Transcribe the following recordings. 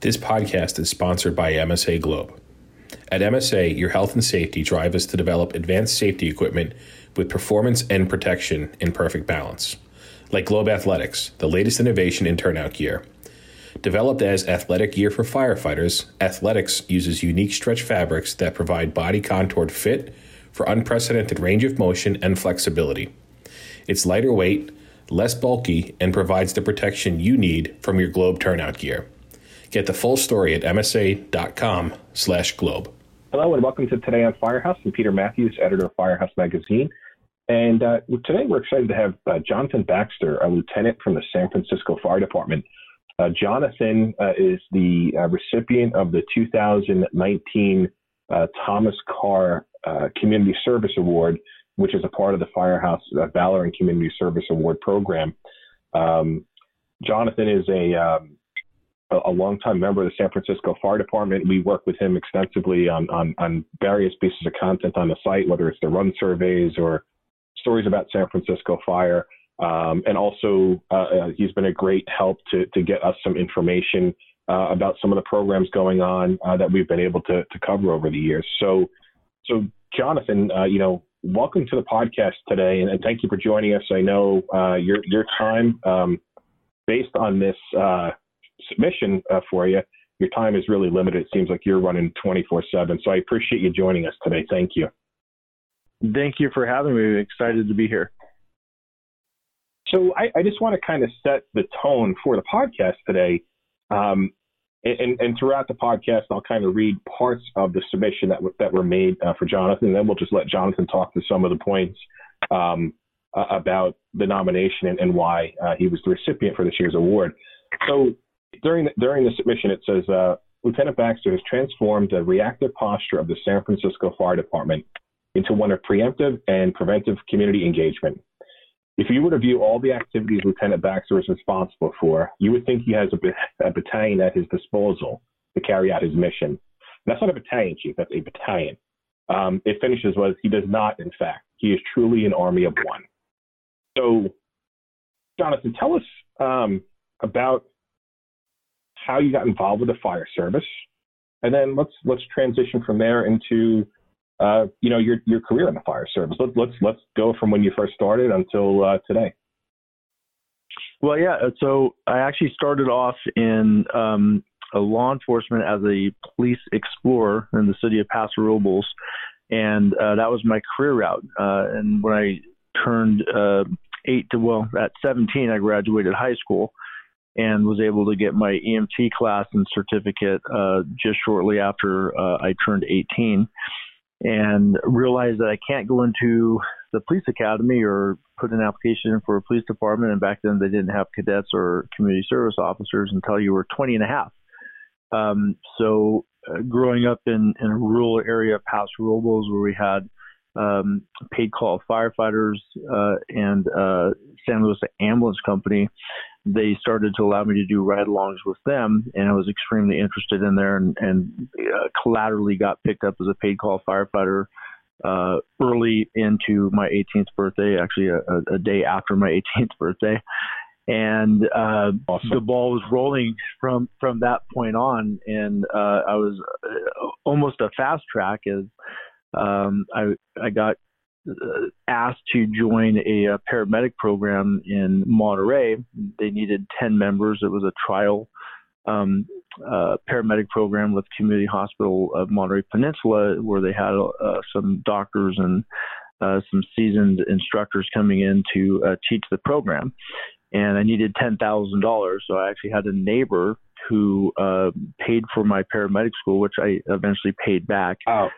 This podcast is sponsored by MSA Globe. At MSA, your health and safety drive us to develop advanced safety equipment with performance and protection in perfect balance. Like Globe Athletix, the latest innovation in turnout gear. Developed as athletic gear for firefighters, Athletix uses unique stretch fabrics that provide body contoured fit for unprecedented range of motion and flexibility. It's lighter weight, less bulky, and provides the protection you need from your Globe turnout gear. Get the full story at msa.com slash globe. Hello and welcome to Today on Firehouse. I'm Peter Matthews, editor of Firehouse Magazine. And uh, today we're excited to have uh, Jonathan Baxter, a lieutenant from the San Francisco Fire Department. Uh, Jonathan uh, is the uh, recipient of the 2019 uh, Thomas Carr Community Service Award, which is a part of the Firehouse Valor and Community Service Award program. Um, Jonathan is a um, a longtime member of the San Francisco Fire Department. We work with him extensively on, on, on various pieces of content on the site, whether it's the run surveys or stories about San Francisco Fire. Um, and also, uh, uh, he's been a great help to, to get us some information uh, about some of the programs going on uh, that we've been able to, to cover over the years. So, so Jonathan, uh, you know, welcome to the podcast today, and, and thank you for joining us. I know uh, your your time, um, based on this submission uh, for you, your time is really limited. It seems like you're running 24 7. So I appreciate you joining us today. Thank you. Thank you for having me. Excited to be here. So I, I just want to kind of set the tone for the podcast today. Um, and, and, throughout the podcast, I'll kind of read parts of the submission that, w- that were made uh, for Jonathan. And then we'll just let Jonathan talk to some of the points um, uh, about the nomination and, and why uh, he was the recipient for this year's award. So during the, during the submission, it says uh, Lieutenant Baxter has transformed the reactive posture of the San Francisco Fire Department into one of preemptive and preventive community engagement. If you were to view all the activities Lieutenant Baxter is responsible for, you would think he has a, a battalion at his disposal to carry out his mission. And that's not a battalion, Chief, that's a battalion. Um, it finishes with he does not, in fact. He is truly an army of one. So, Jonathan, tell us um, about how you got involved with the fire service, and then let's let's transition from there into uh, you know your your career in the fire service. Let, let's let's go from when you first started until uh, today. Well, yeah. So I actually started off in um, law enforcement as a police explorer in the city of Paso Robles, and uh, that was my career route. Uh, and when I turned uh, eight to well, at 17, I graduated high school and was able to get my EMT class and certificate uh, just shortly after uh, I turned 18 and realized that I can't go into the police academy or put an application for a police department. And back then they didn't have cadets or community service officers until you were 20 and a half. Um, so uh, growing up in, in a rural area of Paso Robles where we had um, paid call firefighters uh, and uh, San Luis Ambulance Company, they started to allow me to do ride-alongs with them, and I was extremely interested in there, and, and uh, collaterally got picked up as a paid call firefighter uh, early into my 18th birthday, actually a, a day after my 18th birthday, and uh, awesome. the ball was rolling from from that point on, and uh, I was uh, almost a fast track as um, I I got asked to join a, a, paramedic program in Monterey. They needed 10 members. It was a trial um, uh, paramedic program with Community Hospital of Monterey Peninsula, where they had uh, some doctors and uh, some seasoned instructors coming in to uh, teach the program. And I needed $10,000. So I actually had a neighbor who uh, paid for my paramedic school, which I eventually paid back. Oh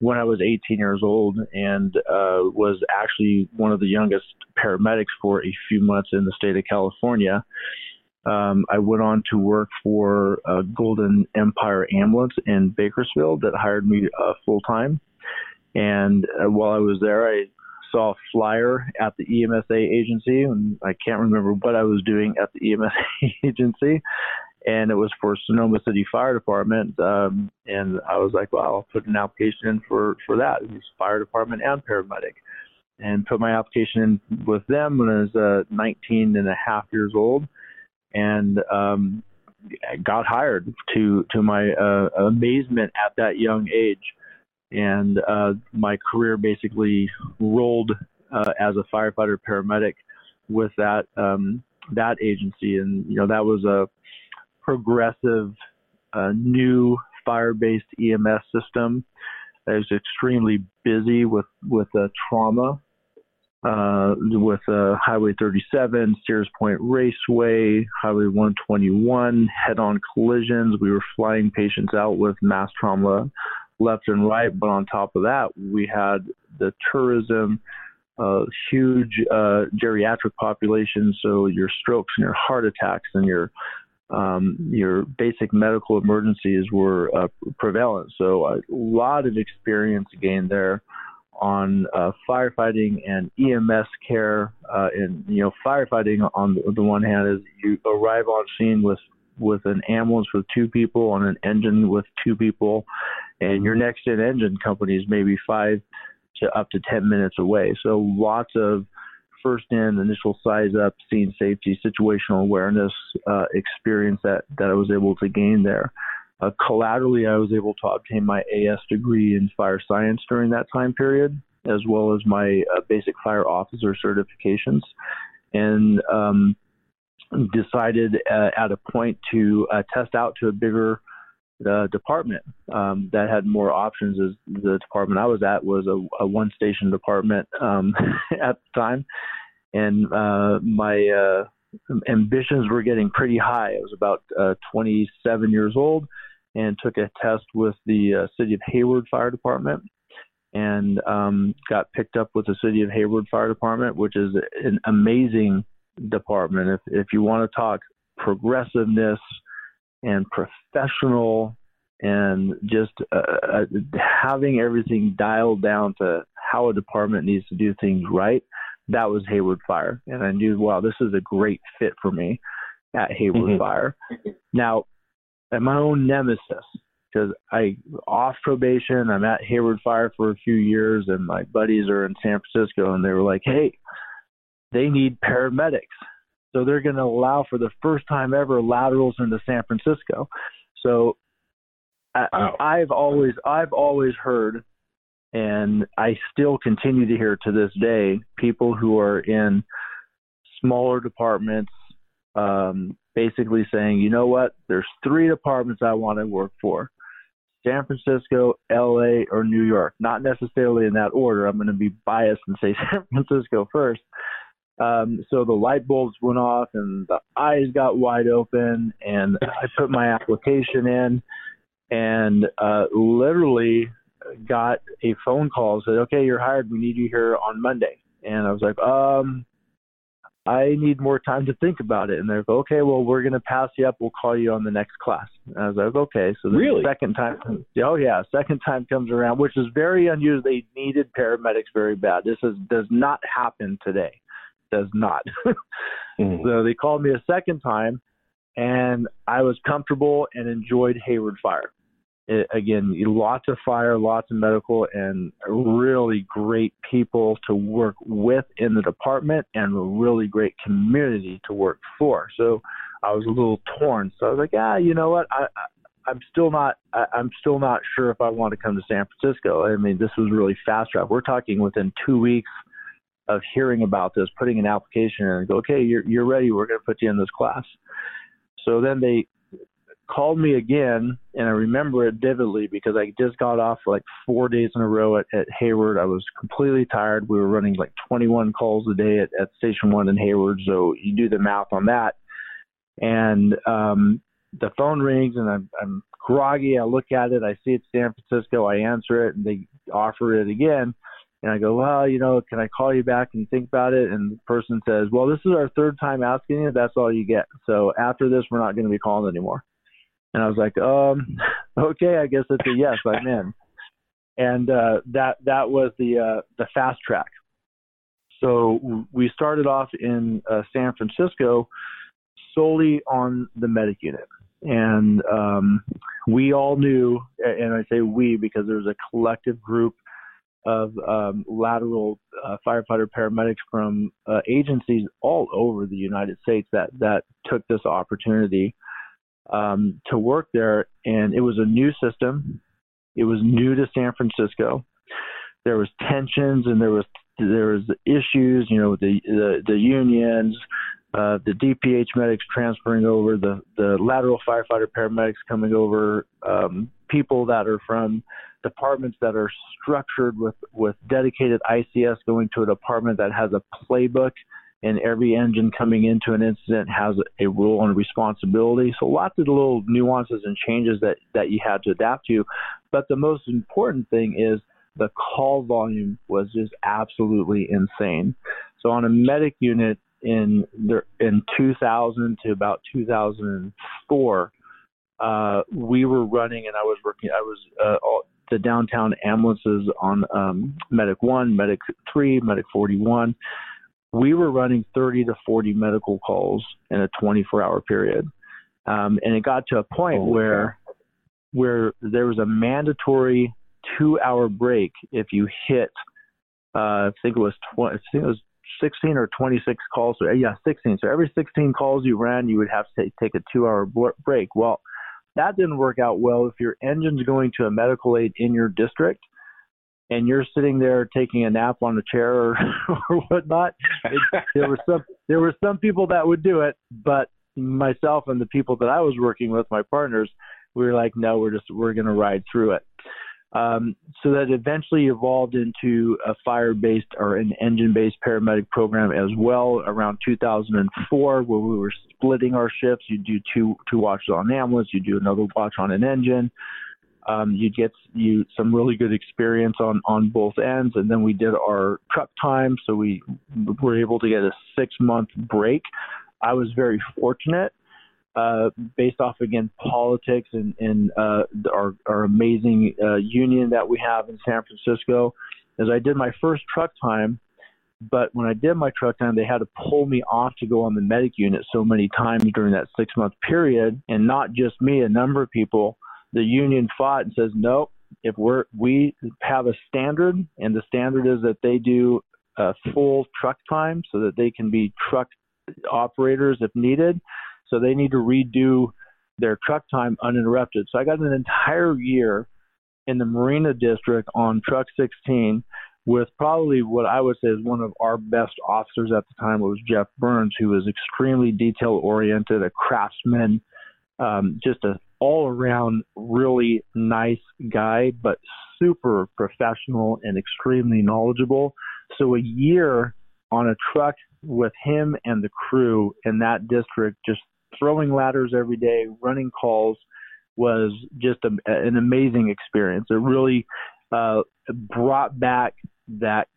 when I was 18 years old and uh, was actually one of the youngest paramedics for a few months in the state of California. Um, I went on to work for uh, Golden Empire Ambulance in Bakersfield that hired me uh, full time. And uh, while I was there, I saw a flyer at the EMSA agency, and I can't remember what I was doing at the EMSA agency and it was for Sonoma City Fire Department. Um, and I was like, well, I'll put an application in for for that. It was fire department and paramedic, and put my application in with them when I was uh, 19 and a half years old, and um, got hired to to my uh, amazement at that young age, and uh, my career basically rolled uh, as a firefighter paramedic with that um, that agency, and you know that was a progressive uh, new fire-based EMS system. It was extremely busy with with uh, trauma uh, with uh, Highway 37, Sears Point Raceway, Highway 121, head-on collisions. We were flying patients out with mass trauma left and right, but on top of that, we had the tourism, uh, huge uh, geriatric population. So your strokes and your heart attacks and your um, your basic medical emergencies were uh, prevalent. So a lot of experience gained there on uh, firefighting and EMS care. Uh, and you know, firefighting on the one hand is you arrive on scene with with an ambulance with two people on an engine with two people, and your next gen engine company is maybe five to up to ten minutes away. So lots of first in, initial size up, scene safety, situational awareness uh, experience that that I was able to gain there. Uh, collaterally, I was able to obtain my AS degree in fire science during that time period, as well as my uh, basic fire officer certifications, and um, decided uh, at a point to uh, test out to a bigger uh, department um, that had more options. As the department I was at was a, a one station department um, at the time, and uh, my ambitions were getting pretty high. I was about 27 years old and took a test with the uh, City of Hayward Fire Department and um, got picked up with the City of Hayward Fire Department, which is an amazing department. If, if you want to talk progressiveness and professional and just uh, uh, having everything dialed down to how a department needs to do things right, that was Hayward Fire. And I knew, wow, this is a great fit for me at Hayward mm-hmm. Fire. Now, at my own nemesis because I off probation. I'm at Hayward Fire for a few years, and my buddies are in San Francisco, and they were like, "Hey, they need paramedics, so they're going to allow for the first time ever laterals into San Francisco." So I, I've always I've always heard, and I still continue to hear to this day, people who are in smaller departments um, basically saying, you know what, there's three departments I want to work for San Francisco, LA, or New York. Not necessarily in that order. I'm going to be biased and say San Francisco first. Um, so the light bulbs went off and the eyes got wide open, and I put my application in and uh, literally got a phone call said, okay, you're hired. We need you here on Monday. And I was like, um, I need more time to think about it. And they're like, okay, well, we're going to pass you up. We'll call you on the next class. And I was like, okay. So the really? second time, oh yeah, second time comes around, which is very unusual. They needed paramedics very bad. This is, does not happen today. Does not. mm. So they called me a second time and I was comfortable and enjoyed Hayward Fire it, again, lots of fire, lots of medical, and really great people to work with in the department, and a really great community to work for. So I was a little torn. So I was like, ah, you know what? I, I I'm still not. I, I'm still not sure if I want to come to San Francisco. I mean, this was really fast track. We're talking within two weeks of hearing about this, putting an application in, and go, okay, you're you're ready. We're going to put you in this class. So then they called me again, and I remember it vividly because I just got off like four days in a row at, at Hayward. I was completely tired. We were running like 21 calls a day at, at Station One in Hayward, so you do the math on that. And um, the phone rings, and I'm, I'm groggy. I look at it. I see it's San Francisco. I answer it, and they offer it again. And I go, well, you know, can I call you back and think about it? And the person says, well, this is our third time asking you. That's all you get. So after this, we're not going to be calling anymore. And I was like, um, okay, I guess it's a yes, I'm in. And uh, that that was the uh, the fast track. So we started off in uh, San Francisco solely on the medic unit, and um, we all knew, and I say we because there's a collective group of um, lateral uh, firefighter paramedics from uh, agencies all over the United States that that took this opportunity um, to work there, and it was a new system. It was new to San Francisco. There was tensions and there was there was issues, you know, the the, the unions, uh, the DPH medics transferring over, the the lateral firefighter paramedics coming over, um, people that are from departments that are structured with with dedicated ICS going to a department that has a playbook and every engine coming into an incident has a role and responsibility. So lots of little nuances and changes that, that you had to adapt to. But the most important thing is the call volume was just absolutely insane. So on a medic unit in in 2000 to about 2004, uh, we were running, and I was working. I was uh, all, the downtown ambulances on um, Medic One, Medic Three, Medic 41 we were running 30 to 40 medical calls in a 24 hour period. Um, and it got to a point where where there was a mandatory two hour break if you hit uh, I think it was 20, I think it was 16 or 26 calls. So, yeah, 16. So every 16 calls you ran, you would have to take a two hour break. Well, that didn't work out well if your engine's going to a medical aid in your district and you're sitting there taking a nap on a chair or, or whatnot. It, there were some there were some people that would do it, but myself and the people that I was working with, my partners, we were like, no, we're just we're going to ride through it. Um, so that eventually evolved into a fire-based or an engine-based paramedic program as well around 2004, where we were splitting our shifts. You do two two watches on ambulance, you do another watch on an engine um, you get you some really good experience on on both ends. And then we did our truck time, so we were able to get a six month break. I was very fortunate. Uh, based off again politics and, and uh, our, our amazing uh, union that we have in San Francisco, as I did my first truck time, but when I did my truck time, they had to pull me off to go on the medic unit so many times during that six month period, and not just me, a number of people the union fought and says, nope, if we're, we have a standard and the standard is that they do a full truck time so that they can be truck operators if needed. So they need to redo their truck time uninterrupted. So I got an entire year in the Marina District on truck 16 with probably what I would say is one of our best officers at the time was Jeff Burns, who was extremely detail oriented, a craftsman, um, just a all around really nice guy, but super professional and extremely knowledgeable. So a year on a truck with him and the crew in that district, just throwing ladders every day, running calls, was just a, an amazing experience. It really uh, brought back that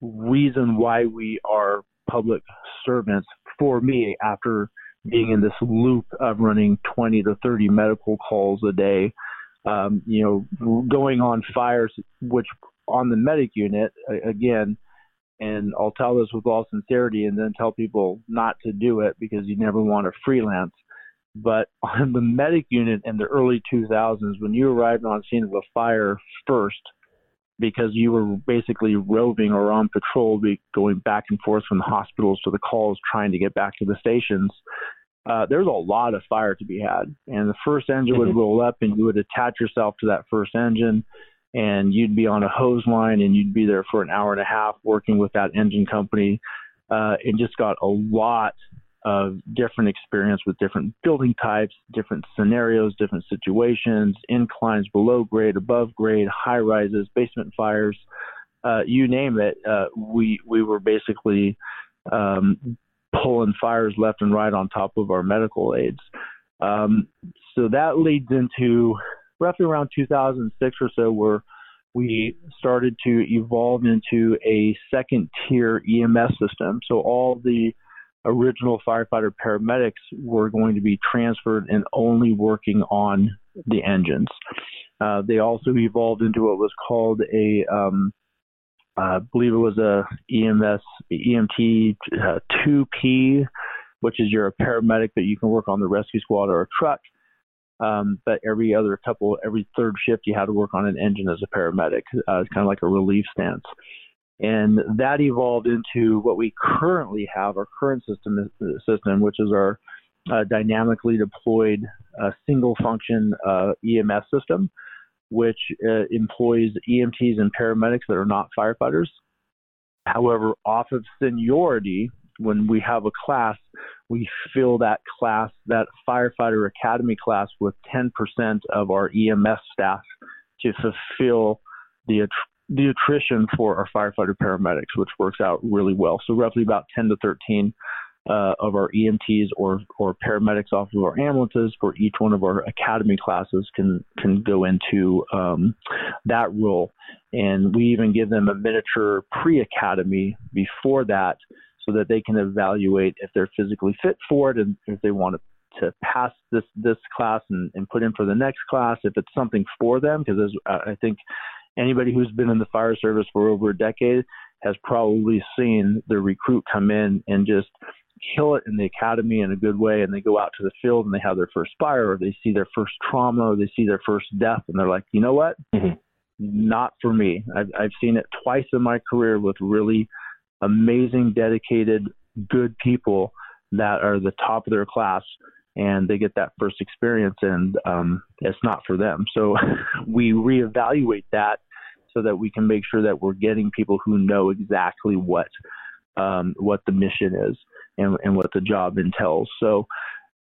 reason why we are public servants for me after being in this loop of running 20 to 30 medical calls a day, um, you know, going on fires, which on the medic unit, again, and I'll tell this with all sincerity and then tell people not to do it because you never want to freelance. But on the medic unit in the early 2000s, when you arrived on scene of a fire first, because you were basically roving or on patrol, going back and forth from the hospitals to the calls, trying to get back to the stations. Uh, there's a lot of fire to be had, and the first engine would mm-hmm. roll up, and you would attach yourself to that first engine, and you'd be on a hose line, and you'd be there for an hour and a half working with that engine company, uh, and just got a lot of different experience with different building types, different scenarios, different situations, inclines below grade, above grade, high rises, basement fires, uh, you name it. Uh, we we were basically um, pulling fires left and right on top of our medical aids. Um, so that leads into roughly around 2006 or so, where we started to evolve into a second tier EMS system. So all the original firefighter paramedics were going to be transferred and only working on the engines. Uh, they also evolved into what was called a, um, I believe it was a EMS EMT uh, 2P, which is you're a paramedic, but you can work on the rescue squad or a truck. Um, but every other couple, every third shift, you had to work on an engine as a paramedic. Uh, it's kind of like a relief stance. And that evolved into what we currently have, our current system, system which is our uh, dynamically deployed uh, single function uh, EMS system, which uh, employs EMTs and paramedics that are not firefighters. However, off of seniority, when we have a class, we fill that class, that firefighter academy class, with 10% of our EMS staff to fulfill the the attrition for our firefighter paramedics, which works out really well. So roughly about 10 to 13 uh, of our EMTs or or paramedics off of our ambulances for each one of our academy classes can can go into um, that role, and we even give them a miniature pre-academy before that, so that they can evaluate if they're physically fit for it and if they want to to pass this this class and, and put in for the next class if it's something for them. Because I think anybody who's been in the fire service for over a decade has probably seen the recruit come in and just kill it in the academy in a good way and they go out to the field and they have their first fire or they see their first trauma or they see their first death and they're like you know what? Mm-hmm. not for me. I've, I've seen it twice in my career with really amazing dedicated good people that are the top of their class and they get that first experience and um, it's not for them so we reevaluate that so that we can make sure that we're getting people who know exactly what um, what the mission is and, and what the job entails. So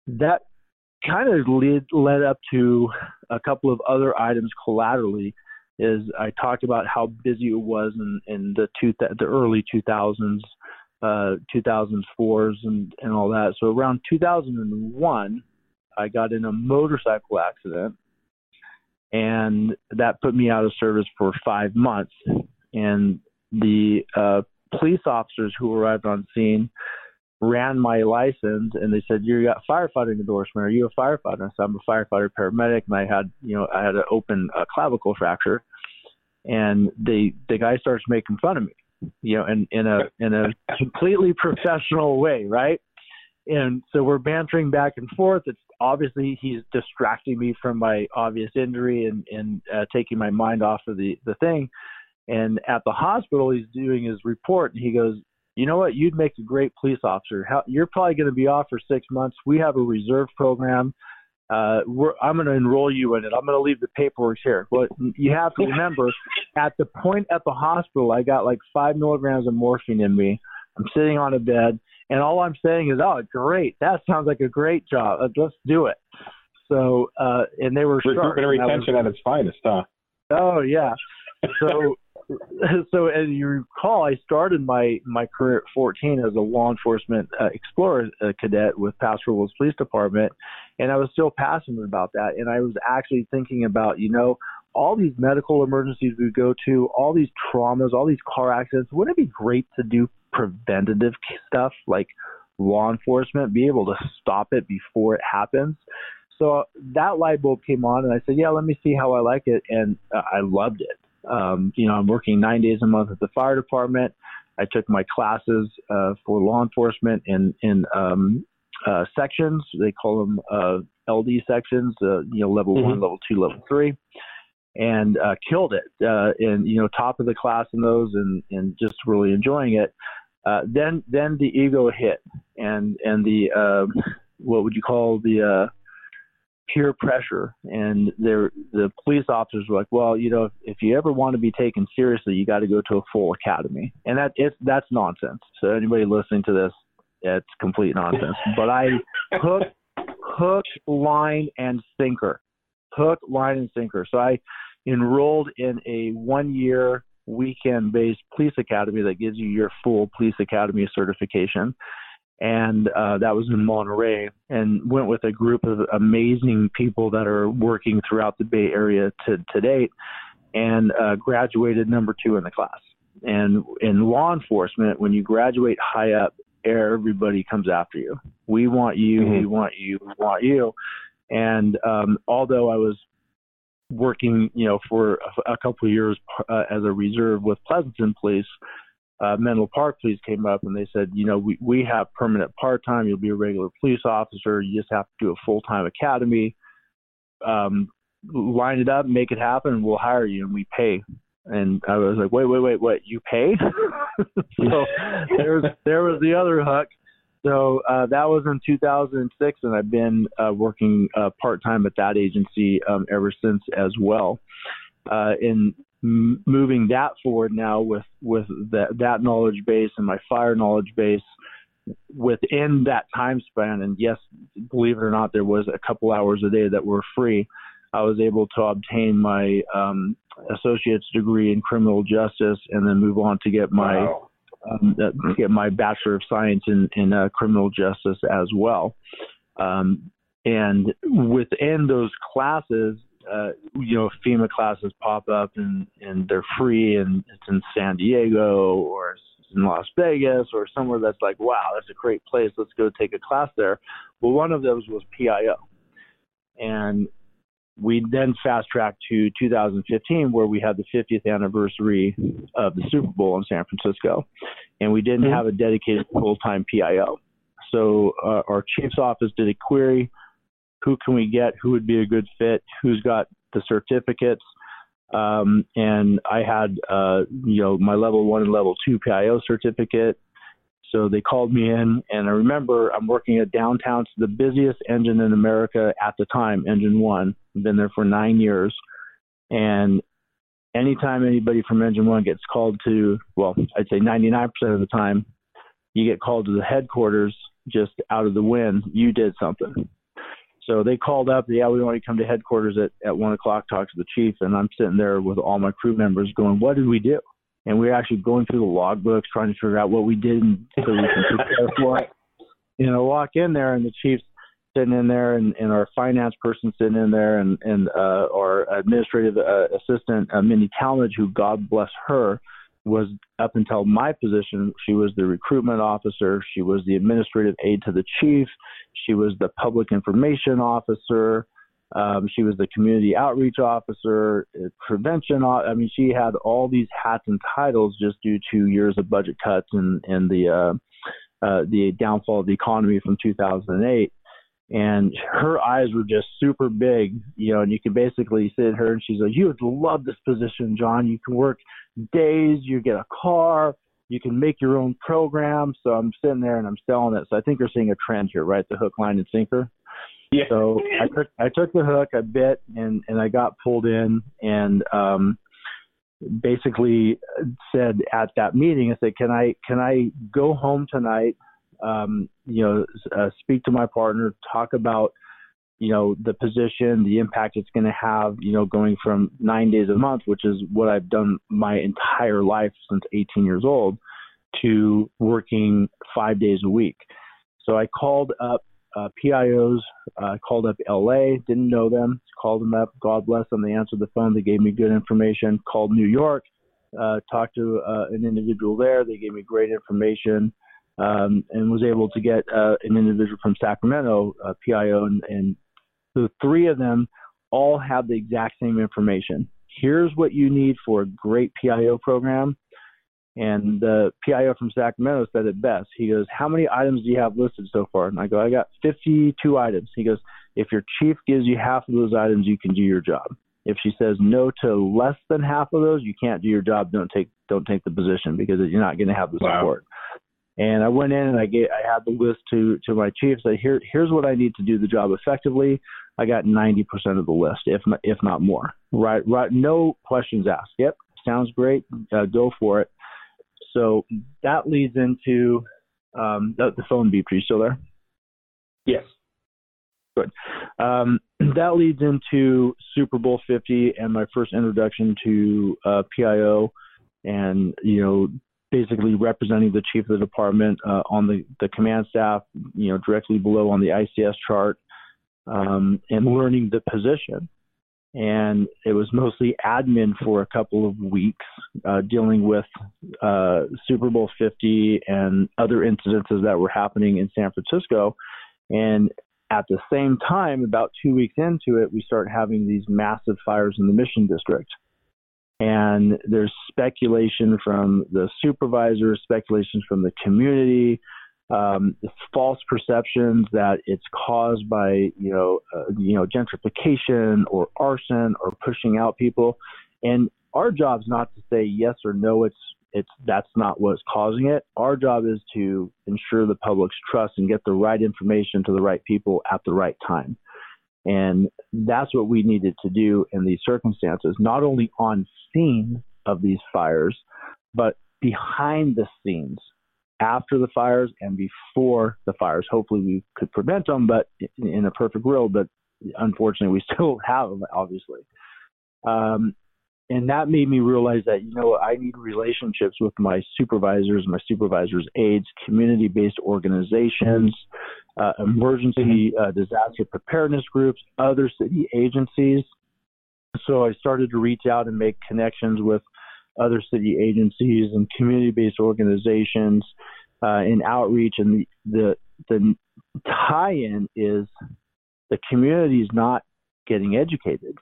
that kind of led, led up to a couple of other items collaterally. Is I talked about how busy it was in, in the two, the early 2000s, uh, 2004s, and and all that. So around 2001, I got in a motorcycle accident, and that put me out of service for five months. And the uh, police officers who arrived on scene ran my license and they said, You got firefighting endorsement. Are you a firefighter? Said, I'm a firefighter paramedic and I had, you know, I had an open uh, clavicle fracture. And the the guy starts making fun of me, you know, in, in a in a completely professional way, right? And so we're bantering back and forth. It's obviously he's distracting me from my obvious injury and, and uh, taking my mind off of the, the thing. And at the hospital, he's doing his report, and he goes, "You know what? You'd make a great police officer. How, you're probably going to be off for six months. We have a reserve program. Uh, we're, I'm going to enroll you in it. I'm going to leave the paperwork here. But you have to remember, at the point at the hospital, I got like five milligrams of morphine in me. I'm sitting on a bed, and all I'm saying is, "Oh, great! That sounds like a great job. Let's do it." So, uh, and they were recruitment retention was, at its finest, huh? Oh yeah. So so as you recall, I started my my career at 14 as a law enforcement uh, explorer uh, cadet with Paso Robles Police Department, and I was still passionate about that. And I was actually thinking about, you know, all these medical emergencies we go to, all these traumas, all these car accidents. Wouldn't it be great to do preventative stuff like law enforcement, be able to stop it before it happens? So that light bulb came on, and I said, "Yeah, let me see how I like it," and uh, I loved it. Um, you know, I'm working nine days a month at the fire department. I took my classes uh, for law enforcement in in um, uh, sections. They call them uh, LD sections. Uh, you know, level mm-hmm. one, level two, level three, and uh, killed it. Uh, and you know, top of the class in those, and and just really enjoying it. Uh then then the ego hit, and and the what would you call the peer pressure and the police officers were like well you know if, if you ever want to be taken seriously you got to go to a full academy. And that it's that's nonsense. So anybody listening to this it's complete nonsense. But i hook hook line and sinker. Hook line and sinker. So i enrolled in a one year weekend based police academy that gives you your full police academy certification and uh, that was in Monterey, and went with a group of amazing people that are working throughout the Bay Area to, to date, and uh, graduated number two in the class. And in law enforcement, when you graduate high up, everybody comes after you. We want you, mm-hmm. we want you, we want you. And um, although I was working, you know, for a, a couple of years uh, as a reserve with Pleasanton Police, uh, Menlo Park Police came up and they said, you know, we, we have permanent part time. You'll be a regular police officer. You just have to do a full time academy. Um, line it up, make it happen, and we'll hire you and we pay. And I was like, wait, wait, wait, what? You pay? so there was there was the other hook. So uh, that was in 2006, and I've been uh, working uh, part time at that agency um, ever since as well. Uh, in m- moving that forward now with with that that knowledge base and my fire knowledge base within that time span, and yes, believe it or not, there was a couple hours a day that were free. I was able to obtain my um, associate's degree in criminal justice, and then move on to get my wow um, get my Bachelor of Science in, in uh, criminal justice as well. Um, and within those classes, uh, you know, FEMA classes pop up and, and they're free and it's in San Diego or in Las Vegas or somewhere that's like, wow, that's a great place. Let's go take a class there. Well, one of those was PIO. And we then fast tracked to 2015, where we had the 50th anniversary of the Super Bowl in San Francisco, and we didn't mm-hmm. have a dedicated full-time PIO. So uh, our chief's office did a query: who can we get? Who would be a good fit? Who's got the certificates? Um, and I had, uh, you know, my level one and level two PIO certificate. So they called me in, and I remember I'm working at downtown. The busiest engine in America at the time, Engine One. I've been there for nine years, and anytime anybody from Engine One gets called to, well, I'd say 99% of the time, you get called to the headquarters just out of the wind. You did something. So they called up, yeah, we want to come to headquarters at, at one o'clock, talk to the chief, and I'm sitting there with all my crew members going, what did we do? and we are actually going through the logbooks trying to figure out what we did and so we can prepare for it. You know, walk in there and the chief's sitting in there and, and our finance person sitting in there and, and uh, our administrative uh, assistant, uh, Minnie Talmadge, who God bless her, was up until my position, she was the recruitment officer, she was the administrative aide to the chief, she was the public information officer, um, she was the community outreach officer, uh, prevention. I mean, she had all these hats and titles just due to years of budget cuts and and the uh, uh, the downfall of the economy from 2008. And her eyes were just super big, you know. And you could basically sit her, and she's like, "You would love this position, John. You can work days. You get a car." you can make your own program. So I'm sitting there and I'm selling it. So I think you're seeing a trend here, right? The hook, line, and sinker. Yeah. So I took I took the hook, I bit, and and I got pulled in, and um, basically said at that meeting, I said, "Can I can I go home tonight? Um, you know, uh, speak to my partner, talk about." you know the position the impact it's going to have you know going from nine days a month which is what i've done my entire life since 18 years old to working five days a week so i called up uh, PIOs. Uh, called up LA, didn't know them. Called them up. God bless them. They answered the phone. They gave me good information. Called New York. Uh, talked to uh, an individual there. They gave me great information. Um, and was able to get uh, an individual from Sacramento, uh, PIO, and, and the three of them all have the exact same information. Here's what you need for a great PIO program. And the PIO from Sacramento said it best. He goes, How many items do you have listed so far? And I go, I got 52 items. He goes, If your chief gives you half of those items, you can do your job. If she says no to less than half of those, you can't do your job. Don't take don't take the position because you're not going to have the support. And I went in and I get I had the list to to my chief. Say here here's what I need to do the job effectively. I got 90% of the list, if not, if not more. Right, right. No questions asked. Yep, sounds great. Uh, go for it. So that leads into um, the, the, phone beep. Are you still there? Yes. Good. Um, that leads into Super Bowl 50 and my first introduction to uh, PIO, and you know basically representing the chief of the department uh, on the, the command staff, you know, directly below on the ICS chart, um, and learning the position and it was mostly admin for a couple of weeks, uh, dealing with uh, Super Bowl 50 and other incidences that were happening in San Francisco. And at the same time, about two weeks into it, we start having these massive fires in the Mission District. And there's speculation from the supervisors, speculation from the community, um, false perceptions that it's caused by you know uh, you know gentrification or arson or pushing out people, and our job's not to say yes or no it's it's that's not what's causing it. Our job is to ensure the public's trust and get the right information to the right people at the right time. And that's what we needed to do in these circumstances, not only on scene of these fires, but behind the scenes after the fires and before the fires. Hopefully, we could prevent them, but in a perfect world, but unfortunately, we still have them, obviously. Um, and that made me realize that you know I need relationships with my supervisors, my supervisors' aides, community-based organizations, uh, emergency uh, disaster preparedness groups, other city agencies. So I started to reach out and make connections with other city agencies and community-based organizations uh, in outreach. And the the tie-in is the community is not getting educated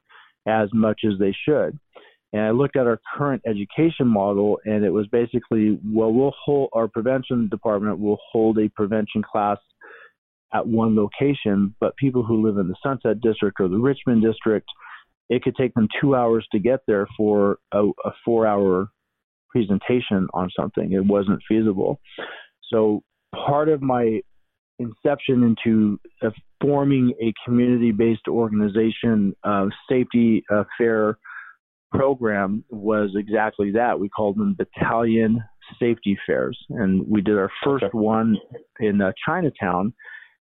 as much as they should. And I looked at our current education model, and it was basically, well, we'll hold our prevention department will hold a prevention class at one location, but people who live in the Sunset District or the Richmond District, it could take them two hours to get there for a, a four-hour presentation on something. It wasn't feasible. So part of my inception into uh, forming a community-based organization, uh, safety uh, fair program was exactly that. We called them battalion safety fairs, and we did our first okay. one in uh, Chinatown.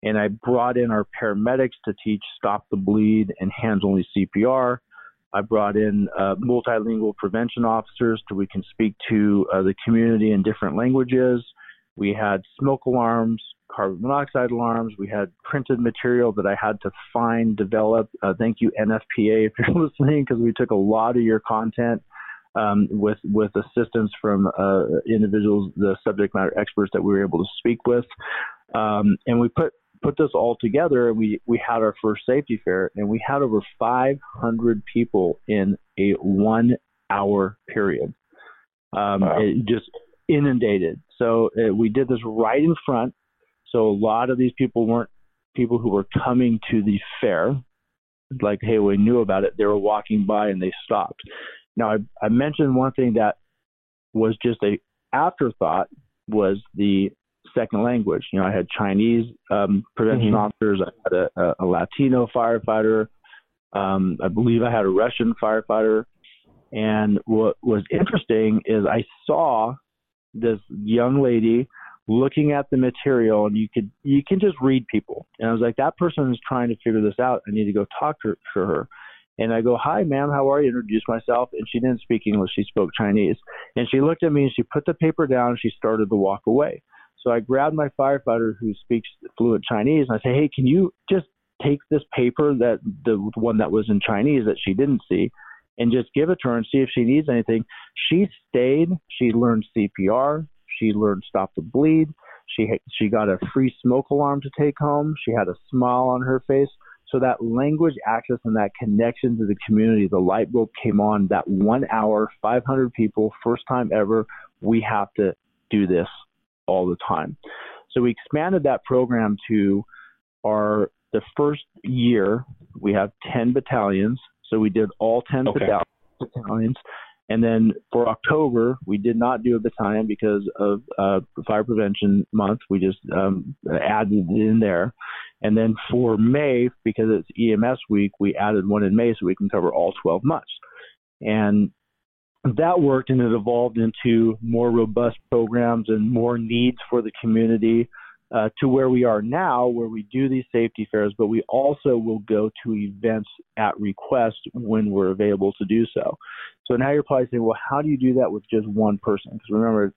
And I brought in our paramedics to teach stop the bleed and hands only CPR. I brought in uh, multilingual prevention officers so we can speak to uh, the community in different languages. We had smoke alarms, carbon monoxide alarms. We had printed material that I had to find, develop. Uh, thank you, NFPA, if you're listening, because we took a lot of your content um, with with assistance from uh, individuals, the subject matter experts that we were able to speak with, um, and we put put this all together. And we we had our first safety fair, and we had over 500 people in a one hour period. Um, wow. It just inundated. So uh, we did this right in front so a lot of these people weren't people who were coming to the fair, like, hey, we knew about it. They were walking by and they stopped. Now, I, I mentioned one thing that was just a afterthought was the second language. You know, I had Chinese um, prevention mm-hmm. officers, I had a, a Latino firefighter, um, I believe I had a Russian firefighter. And what was interesting is I saw this young lady looking at the material and you could you can just read people. And i was like that person is trying to figure this out. I need to go talk to, to her. And i go hi ma'am. How are you? Introduce myself and she didn't speak english. She spoke chinese. And she looked at me and she put the paper down and she started to walk away. So i grabbed my firefighter who speaks fluent chinese and i say hey can you just take this paper that the one that was in chinese that she didn't see and just give it to her and see if she needs anything? She stayed. She learned cpr she learned Stop the Bleed. She she got a free smoke alarm to take home. She had a smile on her face. So that language access and that connection to the community, the light bulb came on. That one hour, 500 people, first time ever. We have to do this all the time. So we expanded that program to our the first year. We have 10 battalions. So we did all 10 okay. battalions. And then for October, we did not do a battalion because of uh, Fire Prevention Month. We just um, added it in there. And then for May, because it's EMS week, we added one in May so we can cover all 12 months. And that worked and it evolved into more robust programs and more needs for the community uh, to where we are now, where we do these safety fairs, but we also will go to events at request when we're available to do so. So now you're probably saying, well, how do you do that with just one person? Because remember,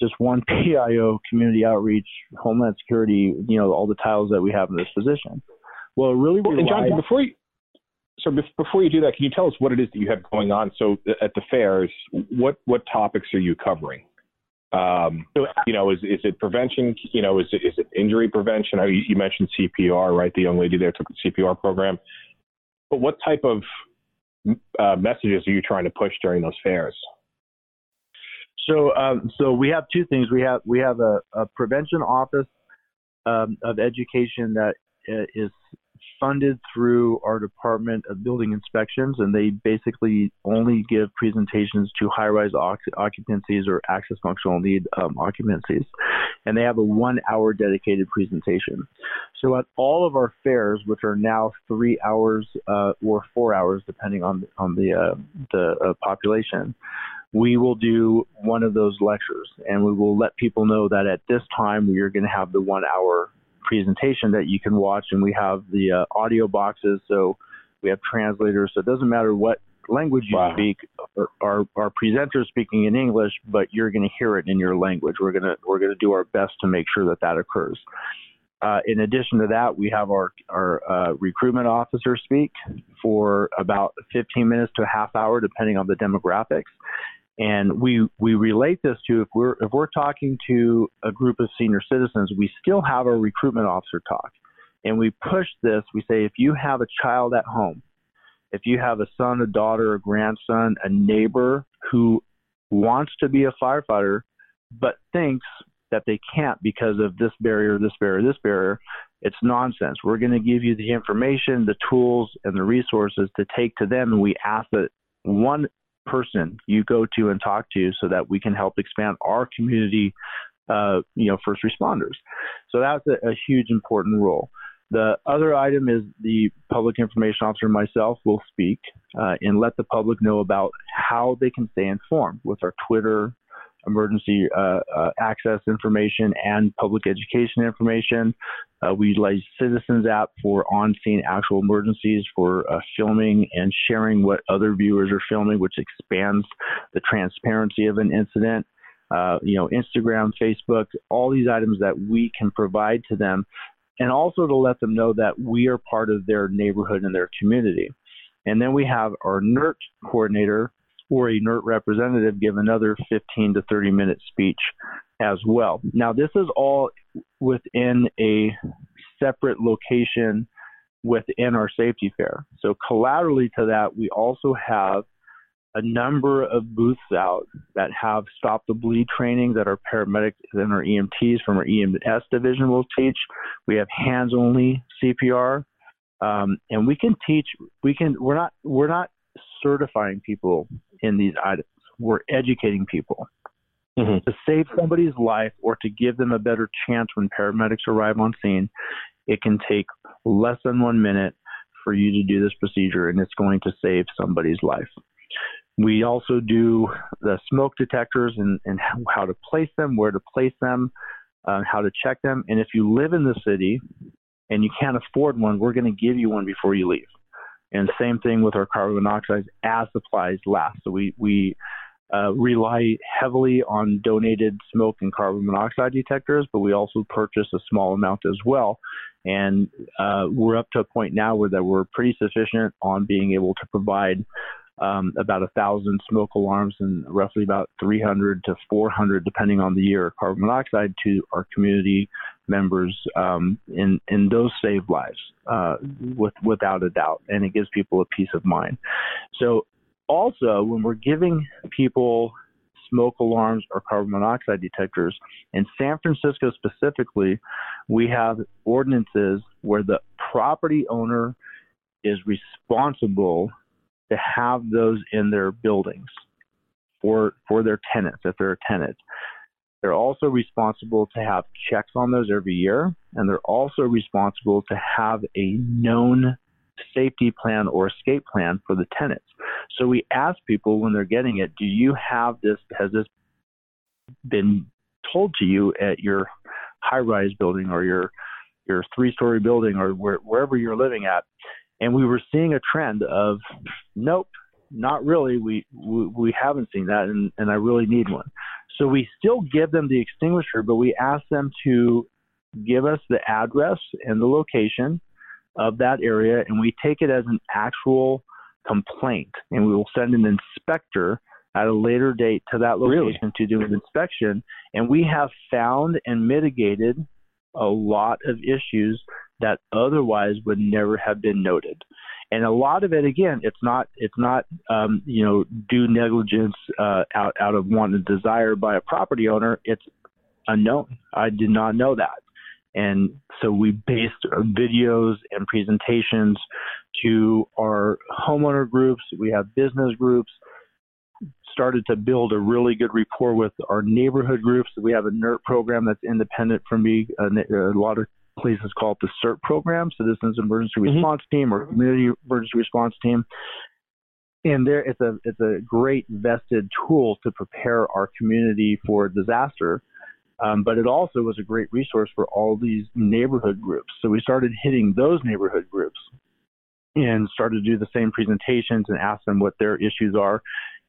just one PIO, community outreach, homeland security, you know, all the titles that we have in this position. Well, really well, and Jonathan, before you so before you do that, can you tell us what it is that you have going on? So at the fairs, what what topics are you covering? Um, you know, is is it prevention? You know, is it is it injury prevention? I, you mentioned CPR, right? The young lady there took the CPR program. But what type of uh, messages are you trying to push during those fairs? So, um, so we have two things. We have we have a, a prevention office um, of education that uh, is funded through our Department of Building Inspections, and they basically only give presentations to high-rise occupancies or access functional need um, occupancies, and they have a one-hour dedicated presentation. So at all of our fairs, which are now three hours uh, or four hours, depending on on the uh, the uh, population, we will do one of those lectures, and we will let people know that at this time we are going to have the one-hour presentation that you can watch, and we have the uh, audio boxes, so we have translators. So it doesn't matter what language you wow. speak. Our our presenters speaking in English, but you're going to hear it in your language. We're gonna we're gonna do our best to make sure that that occurs. Uh, in addition to that, we have our our uh, recruitment officer speak for about 15 minutes to a half hour, depending on the demographics. And we we relate this to if we're if we're talking to a group of senior citizens, we still have a recruitment officer talk. And we push this, we say if you have a child at home, if you have a son, a daughter, a grandson, a neighbor who wants to be a firefighter but thinks that they can't because of this barrier, this barrier, this barrier, it's nonsense. We're going to give you the information, the tools, and the resources to take to them. And we ask that one person you go to and talk to so that we can help expand our community, uh, you know, first responders. So that's a, a huge important role. The other item is the public information officer myself will speak uh, and let the public know about how they can stay informed with our Twitter, emergency uh, uh, access information and public education information. Uh, we utilize Citizens app for on-scene actual emergencies for uh, filming and sharing what other viewers are filming, which expands the transparency of an incident. Uh, you know, Instagram, Facebook, all these items that we can provide to them, and also to let them know that we are part of their neighborhood and their community. And then we have our NERT coordinator, or a NERT representative give another 15 to 30 minute speech as well. Now, this is all within a separate location within our safety fair. So, collaterally to that, we also have a number of booths out that have stop the bleed training that our paramedics and our EMTs from our EMS division will teach. We have hands only CPR. Um, and we can teach, we can, we're not, we're not certifying people in these items. We're educating people mm-hmm. to save somebody's life or to give them a better chance when paramedics arrive on scene. It can take less than one minute for you to do this procedure, and it's going to save somebody's life. We also do the smoke detectors and, and how to place them, where to place them, uh, how to check them. And if you live in the city and you can't afford one, we're going to give you one before you leave. And same thing with our carbon monoxide as supplies last. So we, we uh, rely heavily on donated smoke and carbon monoxide detectors, but we also purchase a small amount as well. And uh, we're up to a point now where that we're pretty sufficient on being able to provide um, about a thousand smoke alarms and roughly about 300 to 400, depending on the year, carbon monoxide to our community members, um, and and those save lives uh, with without a doubt, and it gives people a peace of mind. So also when we're giving people smoke alarms or carbon monoxide detectors. In San Francisco specifically, we have ordinances where the property owner is responsible to have those in their buildings for for their tenants if they're a tenant. They're also responsible to have checks on those every year, and they're also responsible to have a known safety plan or escape plan for the tenants. So we ask people when they're getting it, do you have this? Has this been told to you at your high-rise building or your your three-story building or where, wherever you're living at? and we were seeing a trend of nope not really we we, we haven't seen that and, and i really need one so we still give them the extinguisher but we ask them to give us the address and the location of that area and we take it as an actual complaint and we will send an inspector at a later date to that location really? to do an inspection and we have found and mitigated a lot of issues that otherwise would never have been noted. And a lot of it, again, it's not it's not um, you know due negligence uh, out out of want and desire by a property owner. It's unknown. I did not know that, And so we based videos and presentations to our homeowner groups. We have business groups. Started to build a really good rapport with our neighborhood groups. We have a NERT program that's independent from me. A, a lot of places call it the CERT program, Citizens Emergency mm-hmm. Response Team or Community Emergency Response Team. And there, it's a it's a great vested tool to prepare our community for disaster um, but it also was a great resource for all these neighborhood groups. So we started hitting those neighborhood groups and started to do the same presentations and ask them what their issues are.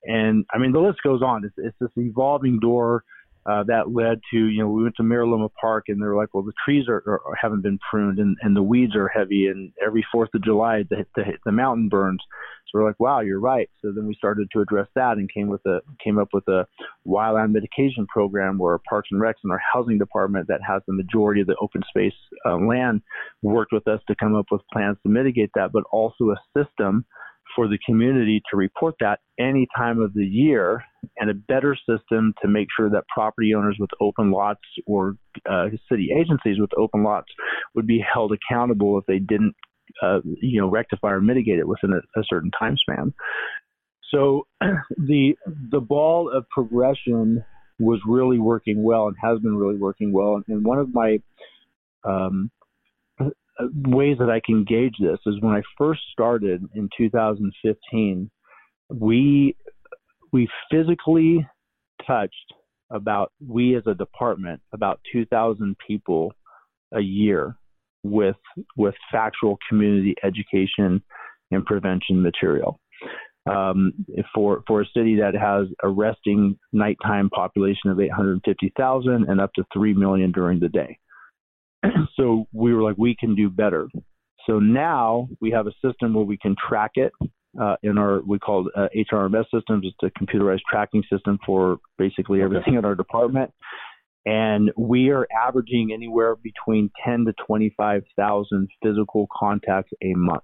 And I mean, the list goes on. It's, it's this evolving door uh, that led to, you know, we went to Mariloma Park and they're like, well, the trees are, are haven't been pruned and, and the weeds are heavy. And every 4th of July, the, the, the mountain burns. So we're like, wow, you're right. So then we started to address that and came with a, came up with a wildland mitigation program where Parks and Recs and our housing department that has the majority of the open space uh, land worked with us to come up with plans to mitigate that, but also a system for the community to report that any time of the year and a better system to make sure that property owners with open lots or uh, city agencies with open lots would be held accountable if they didn't uh, you know rectify or mitigate it within a, a certain time span. So the the ball of progression was really working well and has been really working well. And one of my um, ways that I can gauge this is when I first started in 2015, we we physically touched about we as a department about 2,000 people a year with with factual community education and prevention material. Um, for for a city that has a resting nighttime population of 850,000 and up to 3 million during the day. so we were like, we can do better. So now we have a system where we can track it uh, in our we call it, uh, HRMS systems. It's a computerized tracking system for basically everything okay. in our department, and we are averaging anywhere between ten to twenty five thousand physical contacts a month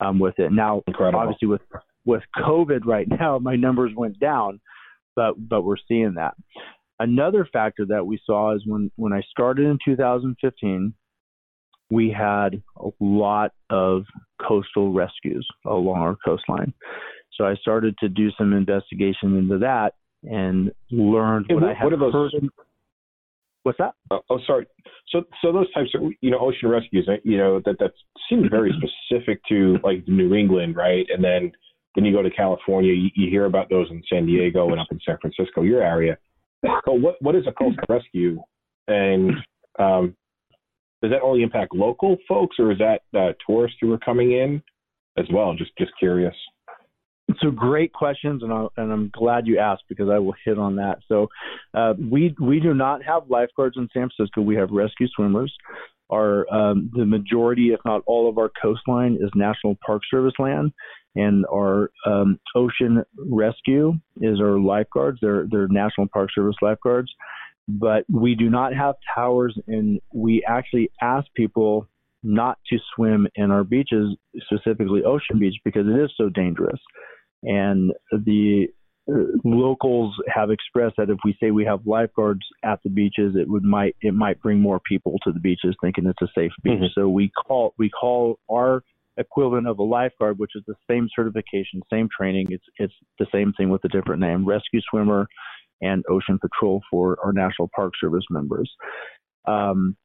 um, with it. Now, Incredible. obviously with with COVID right now, my numbers went down, but but we're seeing that. Another factor that we saw is when, when I started in 2015, we had a lot of coastal rescues along our coastline. So I started to do some investigation into that and learned what, what, I had what those? Heard. What's that? Oh, oh, sorry. So, so those types of you know ocean rescues, eh, you know that that seems very specific to like New England, right? And then when you go to California, you, you hear about those in San Diego and up in San Francisco, your area. So what what is a coastal rescue, and um, does that only impact local folks, or is that uh, tourists who are coming in as well? Just just curious. So great questions, and, i and I'm glad you asked because I will hit on that. So uh, we we do not have lifeguards in San Francisco. We have rescue swimmers. Our um, the majority, if not all, of our coastline is National Park Service land, and our um, ocean rescue is our lifeguards. They're they're National Park Service lifeguards, but we do not have towers, and we actually ask people not to swim in our beaches, specifically Ocean Beach, because it is so dangerous. And the locals have expressed that if we say we have lifeguards at the beaches, it would might it might bring more people to the beaches, thinking it's a safe beach. Mm-hmm. So we call we call our equivalent of a lifeguard, which is the same certification, same training. It's it's the same thing with a different name: rescue swimmer and ocean patrol for our National Park Service members. Um,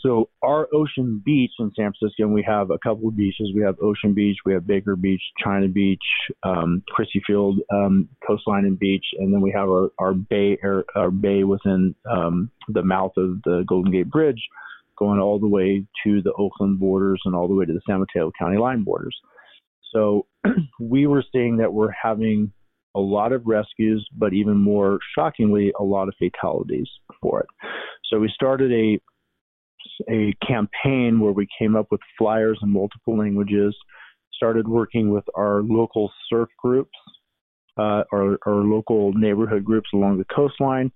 so our Ocean Beach in San Francisco, and we have a couple of beaches. We have Ocean Beach, we have Baker Beach, China Beach, um, Crissy Field um, Coastline and Beach, and then we have our, our bay our bay within um, the mouth of the Golden Gate Bridge, going all the way to the Oakland borders and all the way to the San Mateo County line borders. So we were seeing that we're having a lot of rescues, but even more shockingly, a lot of fatalities for it. So we started a a campaign where we came up with flyers in multiple languages, started working with our local surf groups, uh, our, our local neighborhood groups along the coastline,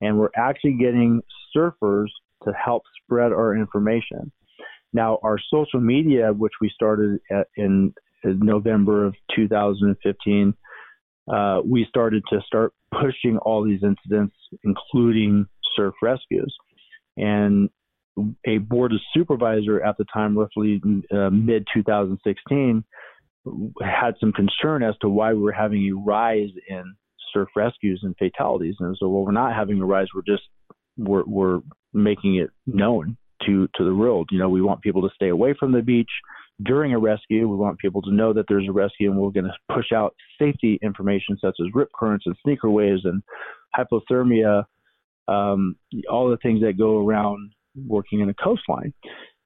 and we're actually getting surfers to help spread our information. Now, our social media, which we started at, in, in November of 2015, uh, we started to start pushing all these incidents, including surf rescues. And a board of supervisor at the time, roughly uh, mid 2016, had some concern as to why we were having a rise in surf rescues and fatalities. And so, well, we're not having a rise. We're just we're, we're making it known to to the world. You know, we want people to stay away from the beach during a rescue. We want people to know that there's a rescue, and we're going to push out safety information such as rip currents and sneaker waves and hypothermia, um, all the things that go around working in the coastline.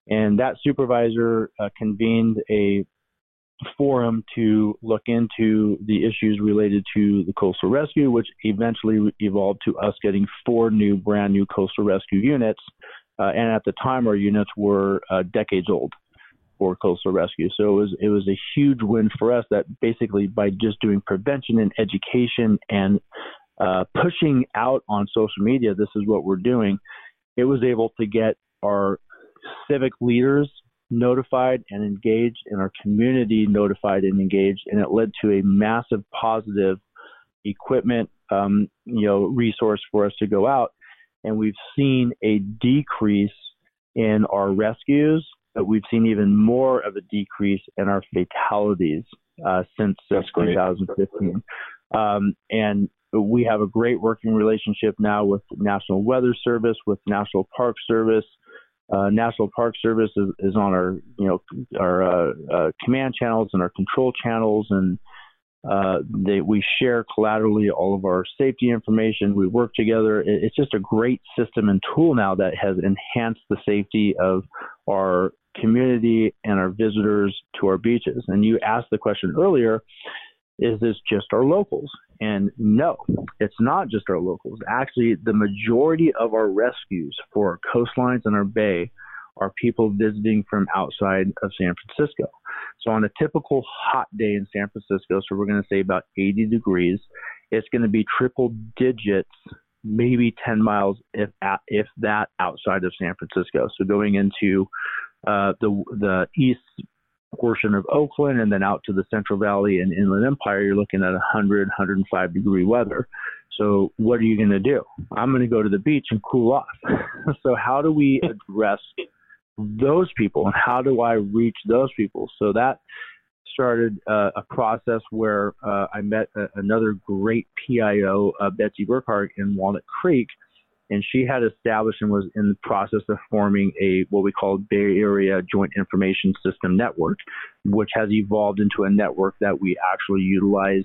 And that supervisor uh, convened a forum to look into the issues related to the coastal rescue, which eventually evolved to us getting four new, brand new coastal rescue units. Uh, and at the time, our units were uh, decades old for coastal rescue. So it was it was a huge win for us that basically by just doing prevention and education and uh, pushing out on social media, this is what we're doing. It was able to get our civic leaders notified and engaged, and our community notified and engaged, and it led to a massive positive equipment, um, you know, resource for us to go out. And we've seen a decrease in our rescues but we've seen even more of a decrease in our fatalities uh, since That's 2015. Um, and we have a great working relationship now with National Weather Service, with National Park Service. Uh, National Park Service is, is, on our, you know, our uh, uh command channels and our control channels, and uh, they, we share collaterally all of our safety information. We work together. It's just a great system and tool now that has enhanced the safety of our community and our visitors to our beaches. And you asked the question earlier is this just our locals? And no, it's not just our locals. Actually, the majority of our rescues for our coastlines and our bay are people visiting from outside of San Francisco. So on a typical hot day in San Francisco, so we're going to say about 80 degrees, it's going to be triple digits, maybe 10 miles if if that outside of San Francisco. So going into uh, the the east portion of Oakland and then out to the Central Valley and Inland Empire, you're looking at 100, 105 degree weather. So what are you going to do? I'm going to go to the beach and cool off. so how do we address those people and how do I reach those people? So that started uh, a process where uh, I met a, another great PIO, uh, Betsy Burkhart in Walnut Creek, and she had established and was in the process of forming a what we call Bay Area Joint Information System Network, which has evolved into a network that we actually utilize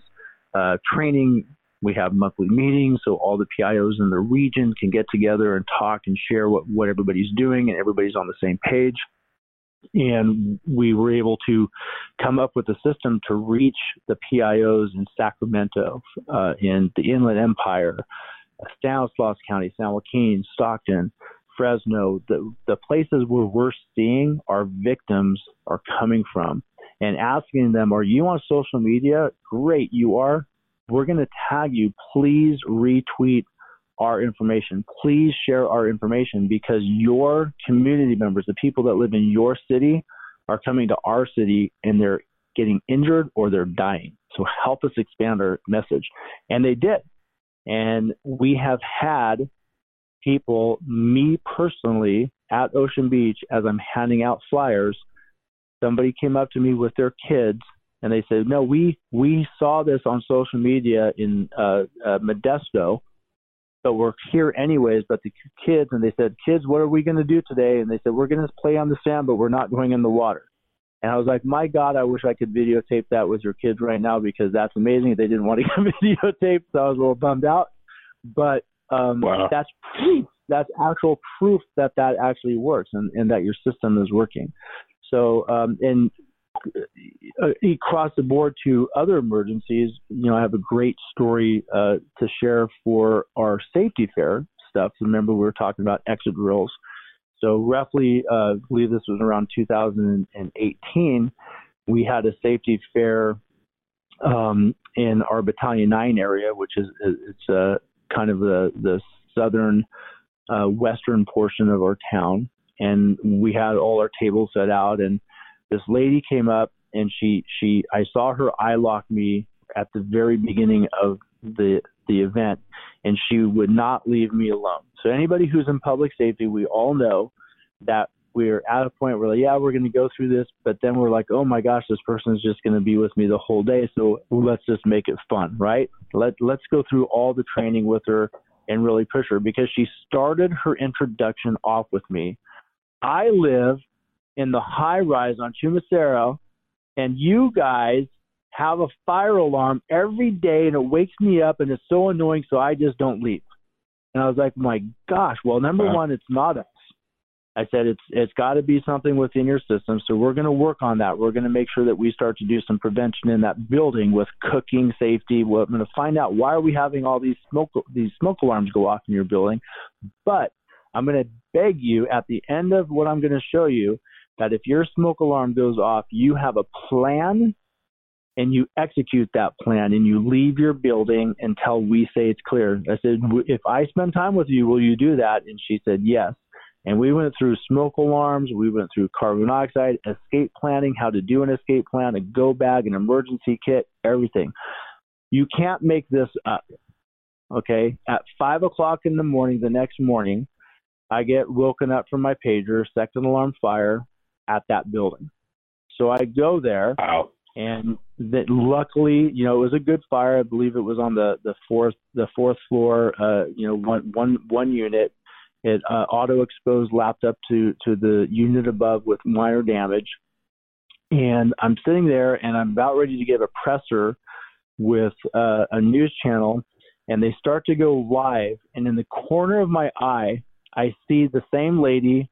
uh, training. We have monthly meetings, so all the PIOs in the region can get together and talk and share what, what everybody's doing, and everybody's on the same page. And we were able to come up with a system to reach the PIOs in Sacramento, uh, in the Inland Empire, Stanislaus County, San Joaquin, Stockton, Fresno, the, the places where we're seeing our victims are coming from and asking them, Are you on social media? Great, you are. We're going to tag you. Please retweet our information. Please share our information because your community members, the people that live in your city, are coming to our city and they're getting injured or they're dying. So help us expand our message. And they did. And we have had people, me personally, at Ocean Beach as I'm handing out flyers. Somebody came up to me with their kids and they said, "No, we we saw this on social media in uh, uh, Modesto, but we're here anyways." But the kids and they said, "Kids, what are we going to do today?" And they said, "We're going to play on the sand, but we're not going in the water." And I was like, my God, I wish I could videotape that with your kids right now because that's amazing. They didn't want to get videotaped, so I was a little bummed out. But um, wow. that's proof. That's actual proof that that actually works and, and that your system is working. So, um, and uh, across the board to other emergencies, you know, I have a great story uh, to share for our safety fair stuff. Remember, we were talking about exit drills. So roughly, uh, I believe this was around 2018, we had a safety fair um, in our Battalion 9 area, which is it's uh, kind of the, the southern uh, western portion of our town. And we had all our tables set out, and this lady came up, and she she I saw her eye lock me at the very beginning of the the event, and she would not leave me alone. So anybody who's in public safety, we all know that we're at a point where like, yeah, we're going to go through this, but then we're like, oh my gosh, this person is just going to be with me the whole day. So let's just make it fun, right? Let let's go through all the training with her and really push her because she started her introduction off with me. I live in the high rise on Chumasero, and you guys have a fire alarm every day, and it wakes me up, and it's so annoying, so I just don't leave. And I was like, my gosh, well, number one, it's not us. I said it's it's got to be something within your system. So we're going to work on that. We're going to make sure that we start to do some prevention in that building with cooking safety. We're going to find out why are we having all these smoke these smoke alarms go off in your building. But I'm going to beg you at the end of what I'm going to show you that if your smoke alarm goes off, you have a plan and you execute that plan and you leave your building until we say it's clear. I said, if I spend time with you, will you do that? And she said, yes. And we went through smoke alarms, we went through carbon monoxide, escape planning, how to do an escape plan, a go bag, an emergency kit, everything. You can't make this up. Okay. At five o'clock in the morning, the next morning, I get woken up from my pager, second alarm fire at that building. So I go there. Wow. And that luckily, you know, it was a good fire. I believe it was on the, the fourth the fourth floor. Uh, you know, one one one unit it uh, auto exposed lapped up to, to the unit above with minor damage. And I'm sitting there and I'm about ready to give a presser with uh, a news channel, and they start to go live. And in the corner of my eye, I see the same lady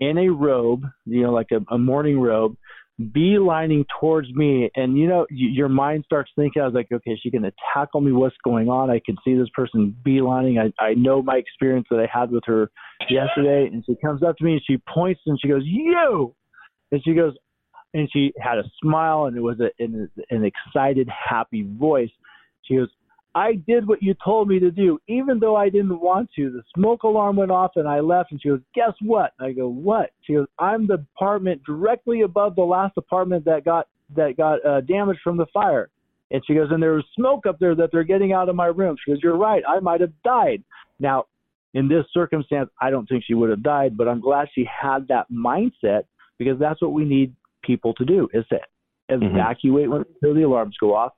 in a robe, you know, like a, a morning robe, beelining towards me and you know your mind starts thinking i was like okay she can tackle me? What's going on? I can see this person beelining. I i know my experience that i had with her yesterday and she comes up to me and she points and she goes you! And she goes and she had a smile and it was a, an, an excited happy voice. She goes I did what you told me to do, even though I didn't want to. The smoke alarm went off and I left. And she goes, Guess what? I go, What? She goes, I'm the apartment directly above the last apartment that got that got uh, damaged from the fire. And she goes, And there was smoke up there that they're getting out of my room. She goes, You're right. I might have died. Now, in this circumstance, I don't think she would have died, but I'm glad she had that mindset because that's what we need people to do is to mm-hmm. evacuate when the alarms go off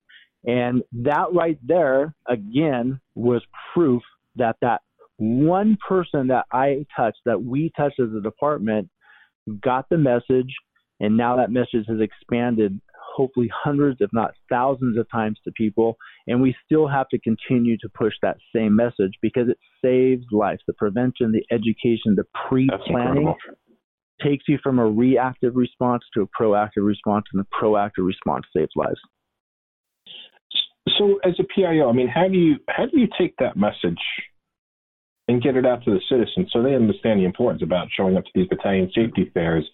and that right there, again, was proof that that one person that I touched, that we touched as a department, got the message. And now that message has expanded hopefully hundreds, if not thousands of times to people. And we still have to continue to push that same message because it saves lives. The prevention, the education, the pre planning takes you from a reactive response to a proactive response, and the proactive response saves lives. So, as a PIO, I mean, how do you how do you take that message and get it out to the citizens so they understand the importance about showing up to these battalion safety fairs,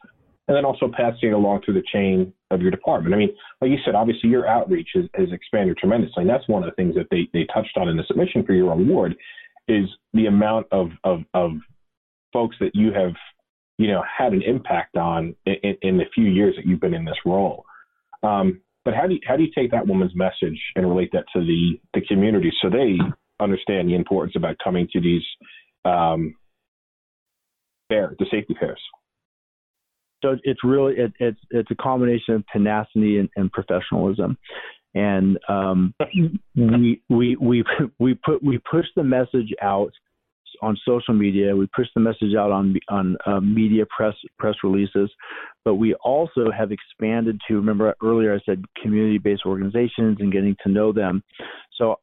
and then also passing it along through the chain of your department? I mean, like you said, obviously your outreach has, has expanded tremendously, and that's one of the things that they they touched on in the submission for your award is the amount of of, of folks that you have you know had an impact on in, in the few years that you've been in this role. Um, but how do you, how do you take that woman's message and relate that to the the community so they understand the importance about coming to these um, fair the safety fairs? So it's really it, it's it's a combination of tenacity and, and professionalism, and um, we we we we put we push the message out on social media. We push the message out on on uh, media press press releases, but we also have expanded to. Remember earlier I said community-based organizations and getting to know them. So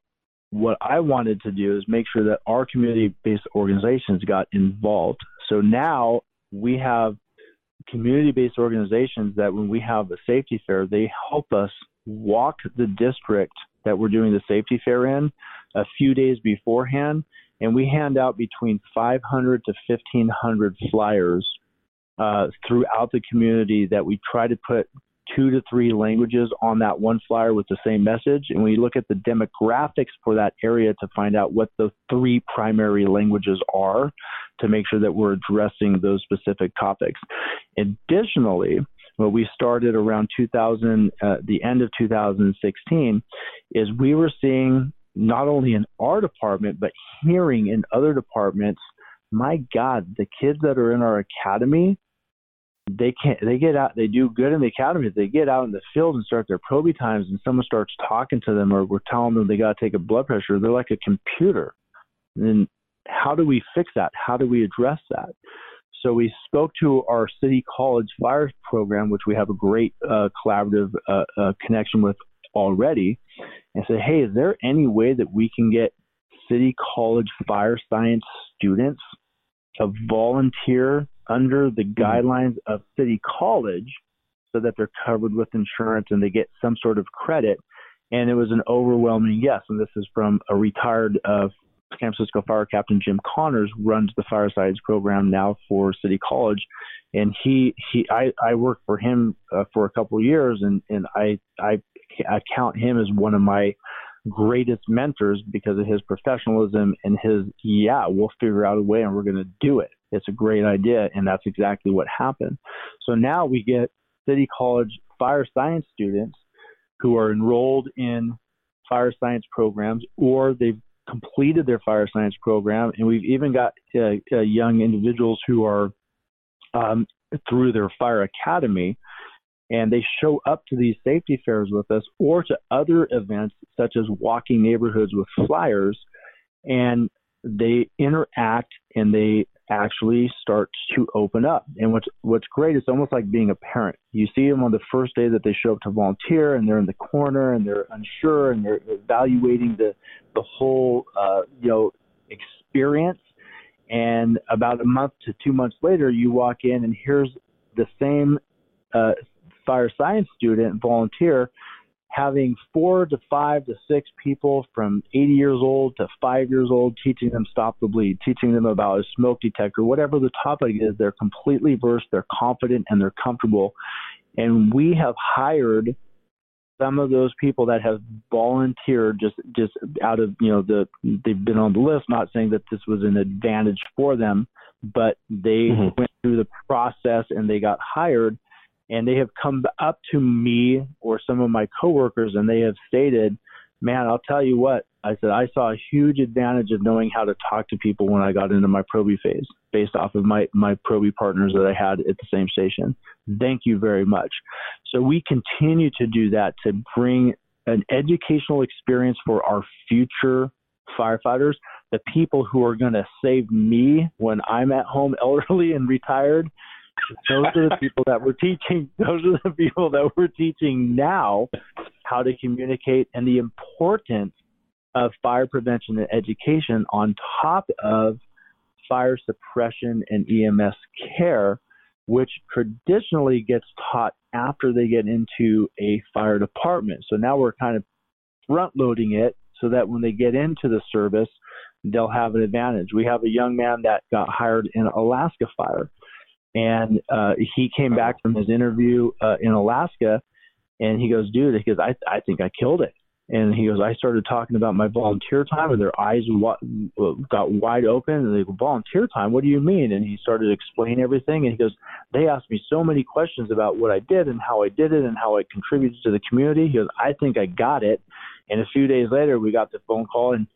what I wanted to do is make sure that our community-based organizations got involved. So now we have community-based organizations that when we have a safety fair, they help us walk the district that we're doing the safety fair in a few days beforehand and we hand out between 500 to 1500 flyers uh, throughout the community that we try to put two to three languages on that one flyer with the same message. And we look at the demographics for that area to find out what the three primary languages are to make sure that we're addressing those specific topics. Additionally, what we started around 2000, uh, the end of 2016, is we were seeing not only in our department, but hearing in other departments my God, the kids that are in our academy, they can't they get out they do good in the academy they get out in the field and start their probie times and someone starts talking to them or we're telling them they got to take a blood pressure they're like a computer. And how do we fix that? How do we address that? So we spoke to our city college fire program which we have a great uh, collaborative uh, uh, connection with already and say, hey is there any way that we can get city college fire science students to volunteer under the mm-hmm. guidelines of City College so that they're covered with insurance and they get some sort of credit. And it was an overwhelming yes. And this is from a retired uh, San Francisco Fire Captain Jim Connors runs the fire science program now for City College, and he he I, I worked for him uh, for a couple of years, and and I I I count him as one of my greatest mentors because of his professionalism and his yeah we'll figure out a way and we're going to do it it's a great idea, and that's exactly what happened. So now we get City College fire science students who are enrolled in fire science programs or they've completed their fire science program, and we've even got uh, uh, young individuals who are um, through their fire academy, and they show up to these safety fairs with us or to other events such as walking neighborhoods with flyers, and they interact and they actually start to open up. And what's what's great is almost like being a parent. You see them on the first day that they show up to volunteer, and they're in the corner, and they're unsure, and they're evaluating the the whole uh, you know experience. And about a month to two months later, you walk in, and here's the same uh, fire science student volunteer having four to five to six people from 80 years old to five years old teaching them stop the bleed, teaching them about a smoke detector, whatever the topic is, they're completely versed, they're confident, and they're comfortable. And we have hired some of those people that have volunteered just just out of you know the they've been on the list not saying that this was an advantage for them but they mm-hmm. went through the process and they got hired and they have come up to me or some of my coworkers and they have stated, "Man, I'll tell you what." I said I saw a huge advantage of knowing how to talk to people when I got into my Proby phase, based off of my my Proby partners that I had at the same station. Thank you very much. So we continue to do that to bring an educational experience for our future firefighters, the people who are going to save me when I'm at home elderly and retired those are the people that we're teaching. Those are the people that we're teaching now how to communicate and the importance of fire prevention and education on top of fire suppression and EMS care, which traditionally gets taught after they get into a fire department. So now we're kind of front loading it so that when they get into the service, they'll have an advantage. We have a young man that got hired in Alaska fire and uh, he came back from his interview uh, in Alaska, and he goes, "Dude," he goes, "I I think I killed it." And he goes, I started talking about my volunteer time, and their eyes wa- got wide open. And they go, volunteer time? What do you mean? And he started explaining everything. And he goes, they asked me so many questions about what I did and how I did it and how it contributed to the community. He goes, I think I got it. And a few days later, we got the phone call, and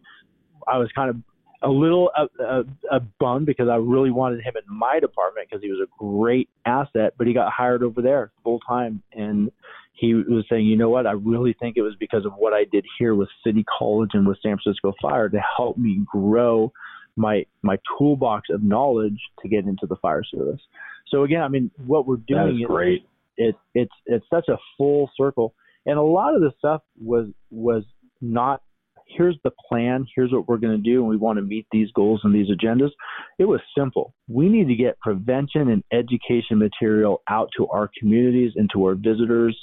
I was kind of a little a, uh, uh, bummed because I really wanted him in my department because he was a great asset, but he got hired over there full time. And he was saying, you know what? I really think it was because of what I did here with City College and with San Francisco Fire to help me grow my my toolbox of knowledge to get into the fire service. So again, I mean, what we're doing is great. It, it it's it's such a full circle, and a lot of the stuff was was not here's the plan, here's what we're going to do, and we want to meet these goals and these agendas. It was simple. We need to get prevention and education material out to our communities and to our visitors,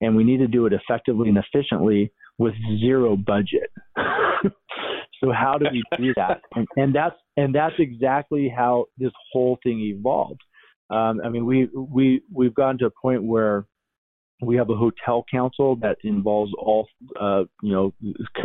and we need to do it effectively and efficiently with zero budget. so how do we do that? And, and that's and that's exactly how this whole thing evolved. Um, I mean, we we we've gotten to a point where we have a hotel council that involves all, uh, you know,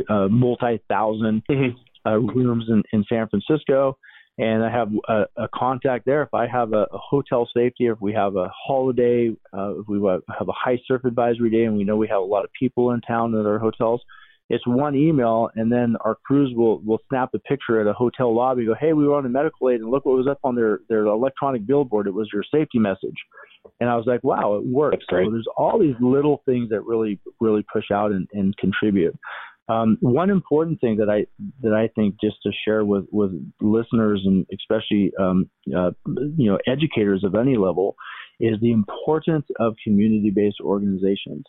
uh, multi 1000 mm-hmm. uh, rooms in, in San Francisco. And I have a, a contact there. If I have a, a hotel safety, if we have a holiday, uh, if we have a high surf advisory day, and we know we have a lot of people in town at our hotels, it's one email, and then our crews will will snap a picture at a hotel lobby. Go, hey, we were on a medical aid, and look what was up on their their electronic billboard. It was your safety message, and I was like, wow, it works. So there's all these little things that really really push out and, and contribute. Um, one important thing that I that I think just to share with with listeners and especially um, uh, you know educators of any level is the importance of community based organizations.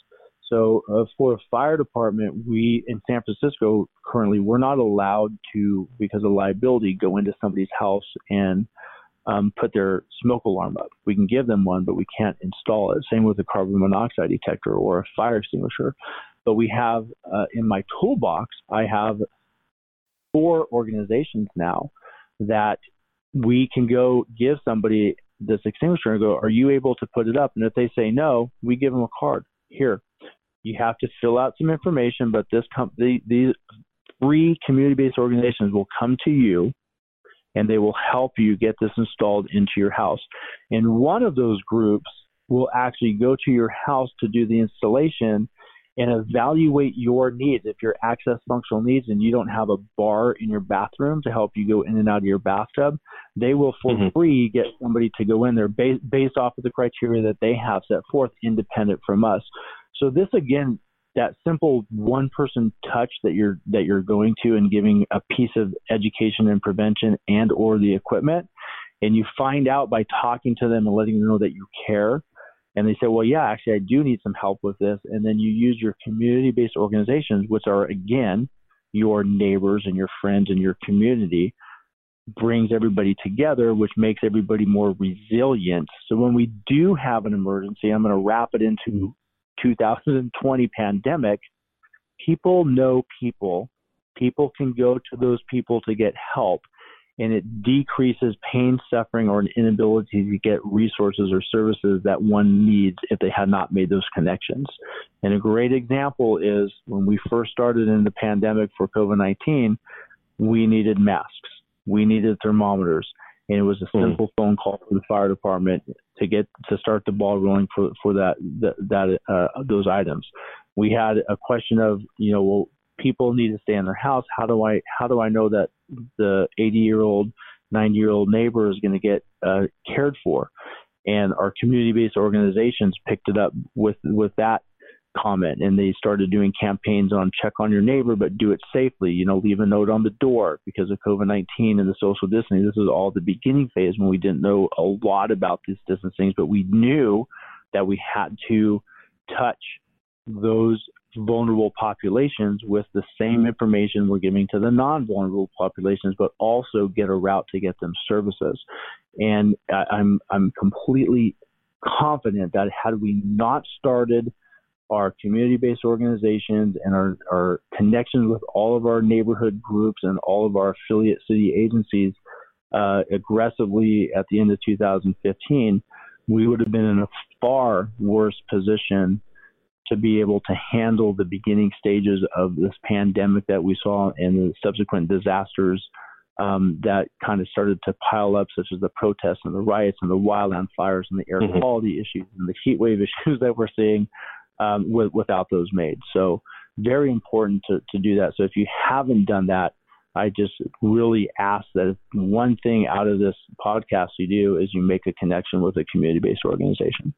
So uh, for a fire department, we in San Francisco currently we're not allowed to because of liability go into somebody's house and um, put their smoke alarm up. We can give them one, but we can't install it. Same with a carbon monoxide detector or a fire extinguisher. But we have uh, in my toolbox, I have four organizations now that we can go give somebody this extinguisher and go, "Are you able to put it up?" And if they say no, we give them a card. Here, you have to fill out some information, but this company, these three community-based organizations will come to you and they will help you get this installed into your house. And one of those groups will actually go to your house to do the installation and evaluate your needs. If your access functional needs and you don't have a bar in your bathroom to help you go in and out of your bathtub, they will for mm-hmm. free get somebody to go in there based, based off of the criteria that they have set forth independent from us. So this again, that simple one person touch that you're that you're going to and giving a piece of education and prevention and or the equipment and you find out by talking to them and letting them know that you care and they say well yeah actually i do need some help with this and then you use your community based organizations which are again your neighbors and your friends and your community brings everybody together, which makes everybody more resilient. So when we do have an emergency, I'm going to wrap it into 2020 pandemic, people know people. People can go to those people to get help, and it decreases pain, suffering, or an inability to get resources or services that one needs if they had not made those connections. And a great example is when we first started in the pandemic for COVID 19, we needed masks, we needed thermometers, and it was a hmm. simple phone call to the fire department to get to start the ball rolling for for that that, that uh, those items. We had a question of you know well people need to stay in their house. How do I how do I know that the 80 year old 90 year old neighbor is going to get uh, cared for? And our community based organizations picked it up with with that comment and they started doing campaigns on check on your neighbor but do it safely you know leave a note on the door because of covid-19 and the social distancing this is all the beginning phase when we didn't know a lot about these distancing but we knew that we had to touch those vulnerable populations with the same information we're giving to the non-vulnerable populations, but also get a route to get them services. And I'm I'm completely confident that had we not started our community-based organizations and our, our connections with all of our neighborhood groups and all of our affiliate city agencies uh, aggressively at the end of 2015, we would have been in a far worse position to be able to handle the beginning stages of this pandemic that we saw and the subsequent disasters um, that kind of started to pile up, such as the protests and the riots and the wildland fires and the air mm-hmm. quality issues and the heat wave issues that we're seeing um, with, without those made. So very important to, to do that. So if you haven't done that, I just really ask that one thing out of this podcast you do is you make a connection with a community-based organization.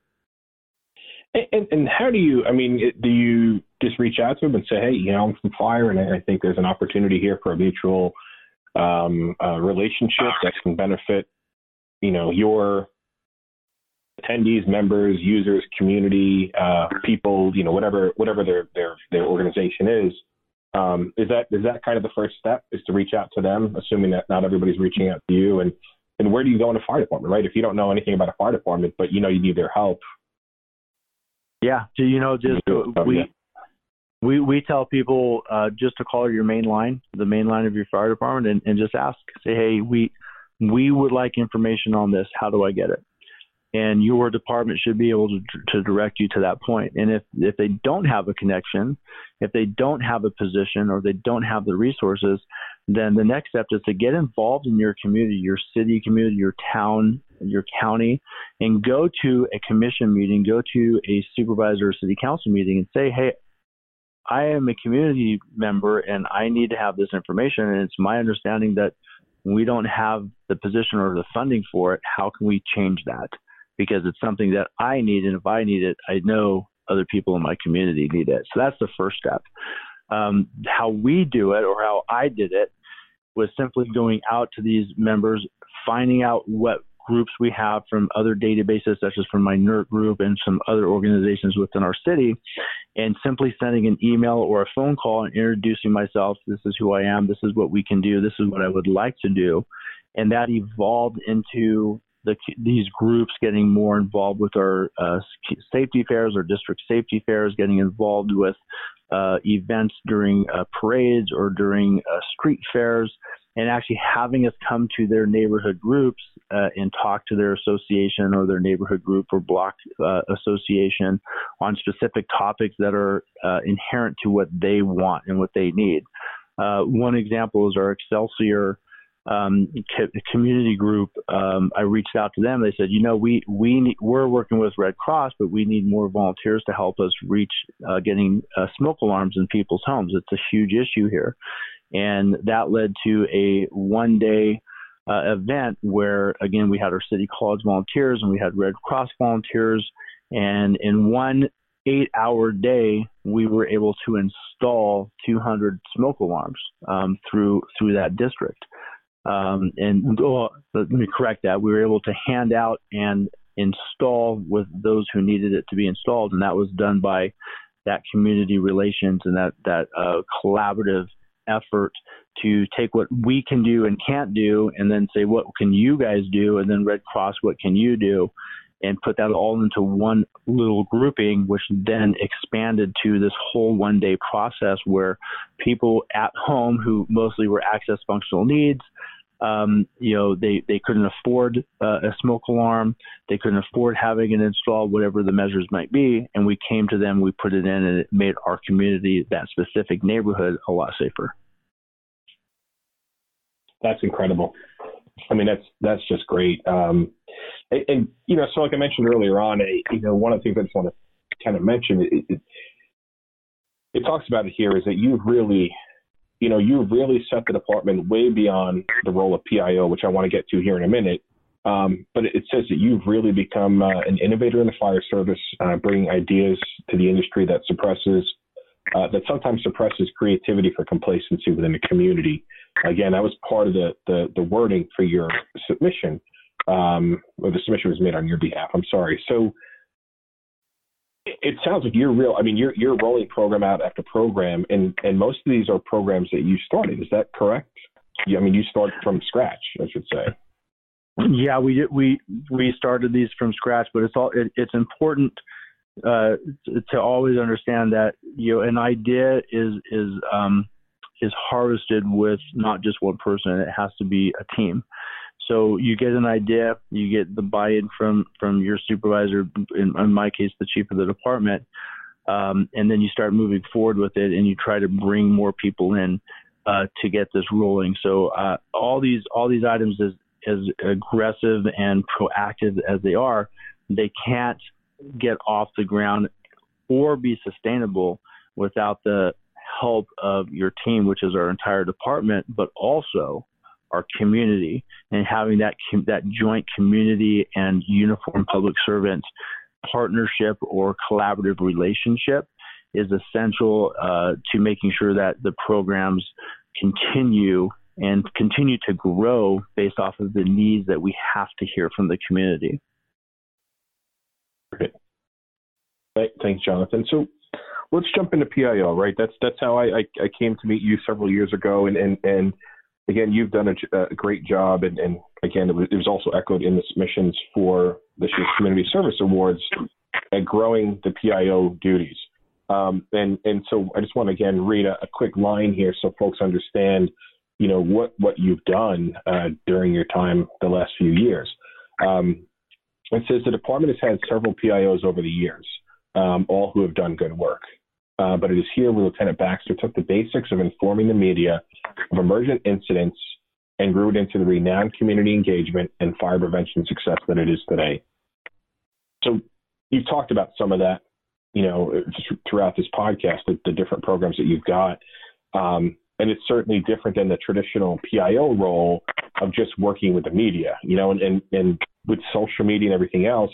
And, and, how do you? I mean, do you just reach out to them and say, "Hey, you know, I'm from Fire, and I think there's an opportunity here for a mutual um, uh, relationship that can benefit, you know, your attendees, members, users, community, uh, people, you know, whatever whatever their their their organization is. Um, is that is that kind of the first step? Is to reach out to them, assuming that not everybody's reaching out to you, and and where do you go in a fire department, right? If you don't know anything about a fire department, but you know you need their help. Yeah, so, you know, just we we we tell people uh, just to call your main line, the main line of your fire department, and, and just ask, say, hey, we we would like information on this. How do I get it? And your department should be able to, to direct you to that point. And if, if they don't have a connection, if they don't have a position or they don't have the resources, then the next step is to get involved in your community, your city community, your town, your county, and go to a commission meeting, go to a supervisor or city council meeting and say, hey, I am a community member and I need to have this information. And it's my understanding that we don't have the position or the funding for it. How can we change that? Because it's something that I need, and if I need it, I know other people in my community need it. So that's the first step. Um, how we do it, or how I did it, was simply going out to these members, finding out what groups we have from other databases, such as from my NERT group and some other organizations within our city, and simply sending an email or a phone call and introducing myself. This is who I am. This is what we can do. This is what I would like to do. And that evolved into the, these groups getting more involved with our uh, safety fairs, our district safety fairs, getting involved with uh, events during uh, parades or during uh, street fairs, and actually having us come to their neighborhood groups uh, and talk to their association or their neighborhood group or block uh, association on specific topics that are inherent to what they want and what they need. One example is our Excelsior um, community group. Um, I reached out to them. They said, you know, we we need, we're working with Red Cross, but we need more volunteers to help us reach uh, getting uh, smoke alarms in people's homes. It's a huge issue here and that led to a one day uh, event where, again, we had our City College volunteers and we had Red Cross volunteers. And in one eight hour day, we were able to install 200 smoke alarms um, through through that district. Um, and oh, let me correct that. We were able to hand out and install with those who needed it to be installed, and that was done by that community relations and that that uh, collaborative effort to take what we can do and can't do and then say what can you guys do? And then red cross what can you do and put that all into one little grouping which then expanded to this whole one day process where people at home who mostly were access functional needs um, you know, they, they couldn't afford uh, a smoke alarm. They couldn't afford having it installed, whatever the measures might be. And we came to them, we put it in, and it made our community, that specific neighborhood, a lot safer that's incredible. I mean, that's that's just great. Um, and, and, you know, so like I mentioned earlier on, you know, one of the things I just want to kind of mention it, it, it talks about it here is that you've really, you know, you've really set the department way beyond the role of PIO, which I want to get to here in a minute. Um, but it says that you've really become uh, an innovator in the fire service, uh, bringing ideas to the industry that suppresses uh, that sometimes suppresses creativity for complacency within the community. Again, that was part of the, the, the wording for your submission, um, or the submission was made on your behalf. I'm sorry. So it sounds like you're real. I mean, you're you're rolling program out after program, and and most of these are programs that you started. Is that correct? I mean, you started from scratch, I should say. Yeah, we we we started these from scratch, but it's all it, it's important uh, to always understand that you know an idea is is um, is harvested with not just one person. It has to be a team. So you get an idea, you get the buy-in from from your supervisor, in, in my case, the chief of the department, um, and then you start moving forward with it, and you try to bring more people in uh, to get this rolling. So uh, all these all these items, as as aggressive and proactive as they are, they can't get off the ground or be sustainable without the help of your team, which is our entire department, but also our community and having that that joint community and uniform public servant partnership or collaborative relationship is essential uh, to making sure that the programs continue and continue to grow based off of the needs that we have to hear from the community. Great. Thanks, Jonathan. So let's jump into PIO, right? That's that's how I, I, I came to meet you several years ago, and and, and again, you've done a, a great job, and, and again, it was, it was, also echoed in the submissions for the Community Service Awards at growing the PIO duties. Um, and and so I just want to again read a, a, quick line here so folks understand, you know, what what you've done uh, during your time the last few years. Um, it says the department has had several PIOs over the years, um, all who have done good work. Uh, but it is here where Lieutenant Baxter took the basics of informing the media of emergent incidents and grew it into the renowned community engagement and fire prevention success that it is today. So you've talked about some of that you know, throughout this podcast, the, the different programs that you've got. Um, and it's certainly different than the traditional PIO role of just working with the media, you know, and, and, and with social media and everything else.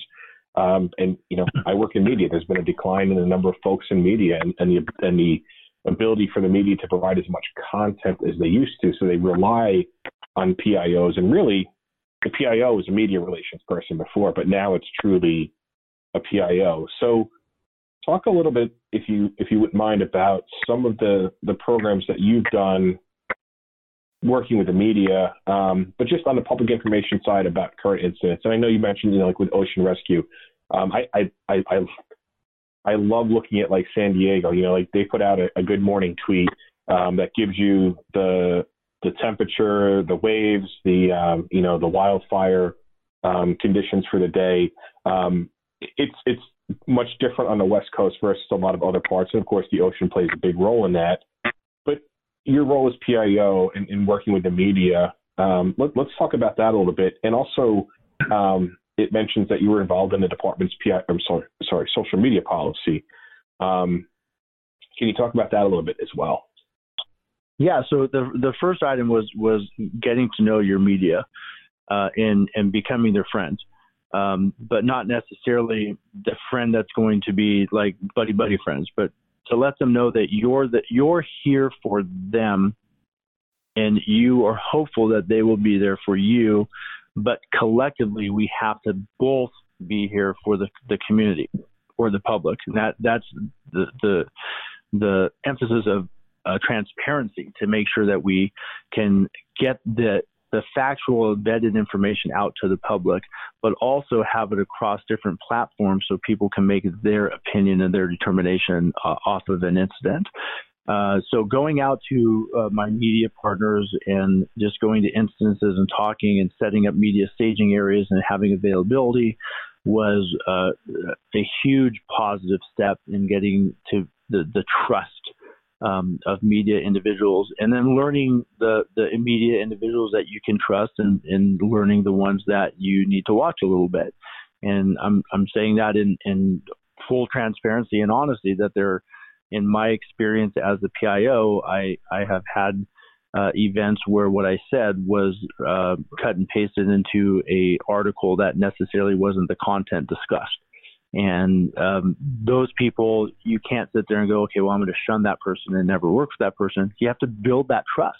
Um, and, you know, I work in media. There's been a decline in the number of folks in media and, and the, and the ability for the media to provide as much content as they used to. So they rely on PIOs and really the PIO was a media relations person before, but now it's truly a PIO. So talk a little bit, if you if you wouldn't mind, about some of the the programs that you've done working with the media, um, but just on the public information side about current incidents. And I know you mentioned, you know, like with Ocean Rescue. Um, I, I, I, I, I love looking at like San Diego. You know, like they put out a, a good morning tweet um, that gives you the the temperature, the waves, the um, you know the wildfire um, conditions for the day. Um, it's it's much different on the West Coast versus a lot of other parts, and of course the ocean plays a big role in that. Your role as PIO in, in working with the media, um, let, us talk about that a little bit, and also. Um, it mentions that you were involved in the department's PI, I'm sorry, sorry, social media policy. Um, can you talk about that a little bit as well? Yeah, so the the first item was was getting to know your media, uh, and and becoming their friends, um, but not necessarily the friend that's going to be like buddy buddy friends, but to let them know that you're that you're here for them, and you are hopeful that they will be there for you, but collectively we have to both be here for the the community or the public, and that that's the the the emphasis of uh, transparency to make sure that we can get the the factual embedded information out to the public, but also have it across different platforms so people can make their opinion and their determination uh, off of an incident. Uh, so going out to uh, my media partners and just going to instances and talking and setting up media staging areas and having availability was uh, a huge positive step in getting to the, the trust um, of media individuals, and then learning the the media individuals that you can trust, and, and learning the ones that you need to watch a little bit. And I'm I'm saying that in in full transparency and honesty that they're in my experience as the PIO, I I have had uh, events where what I said was uh, cut and pasted into a article that necessarily wasn't the content discussed. And um, those people, you can't sit there and go, okay, well, I'm going to shun that person and never work for that person. You have to build that trust.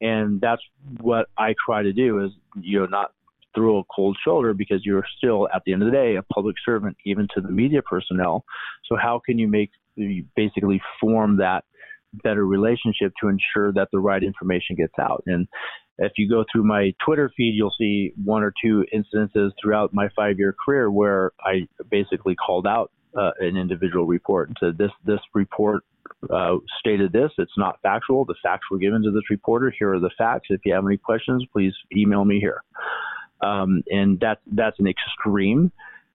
And that's what I try to do is, you know, not throw a cold shoulder because you're still, at the end of the day, a public servant, even to the media personnel. So how can you make, you basically form that better relationship to ensure that the right information gets out? And if you go through my Twitter feed, you'll see one or two instances throughout my five year career where I basically called out uh, an individual report and said, this, this report uh, stated this. It's not factual. The facts were given to this reporter. Here are the facts. If you have any questions, please email me here. Um, and that, that's an extreme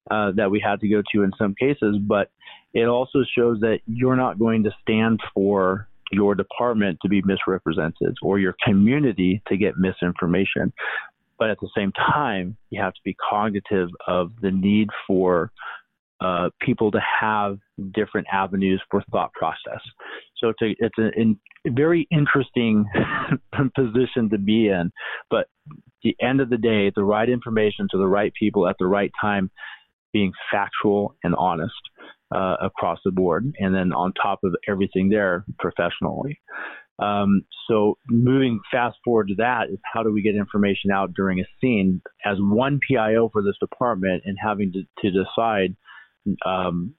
uh, that we had to go to in some cases, but it also shows that you're not going to stand for your department to be misrepresented or your community to get misinformation. But at the same time, you have to be cognitive of the need for uh, people to have different avenues for thought process. So it's a, it's a, very interesting position to be in. But the end of the day, the right information to the right people at the right time, being factual and honest uh, across the board, and then on top of everything there, professionally. Um, so moving fast forward to that is how do we get information out during a scene as one PIO for this department and having to, to decide, um,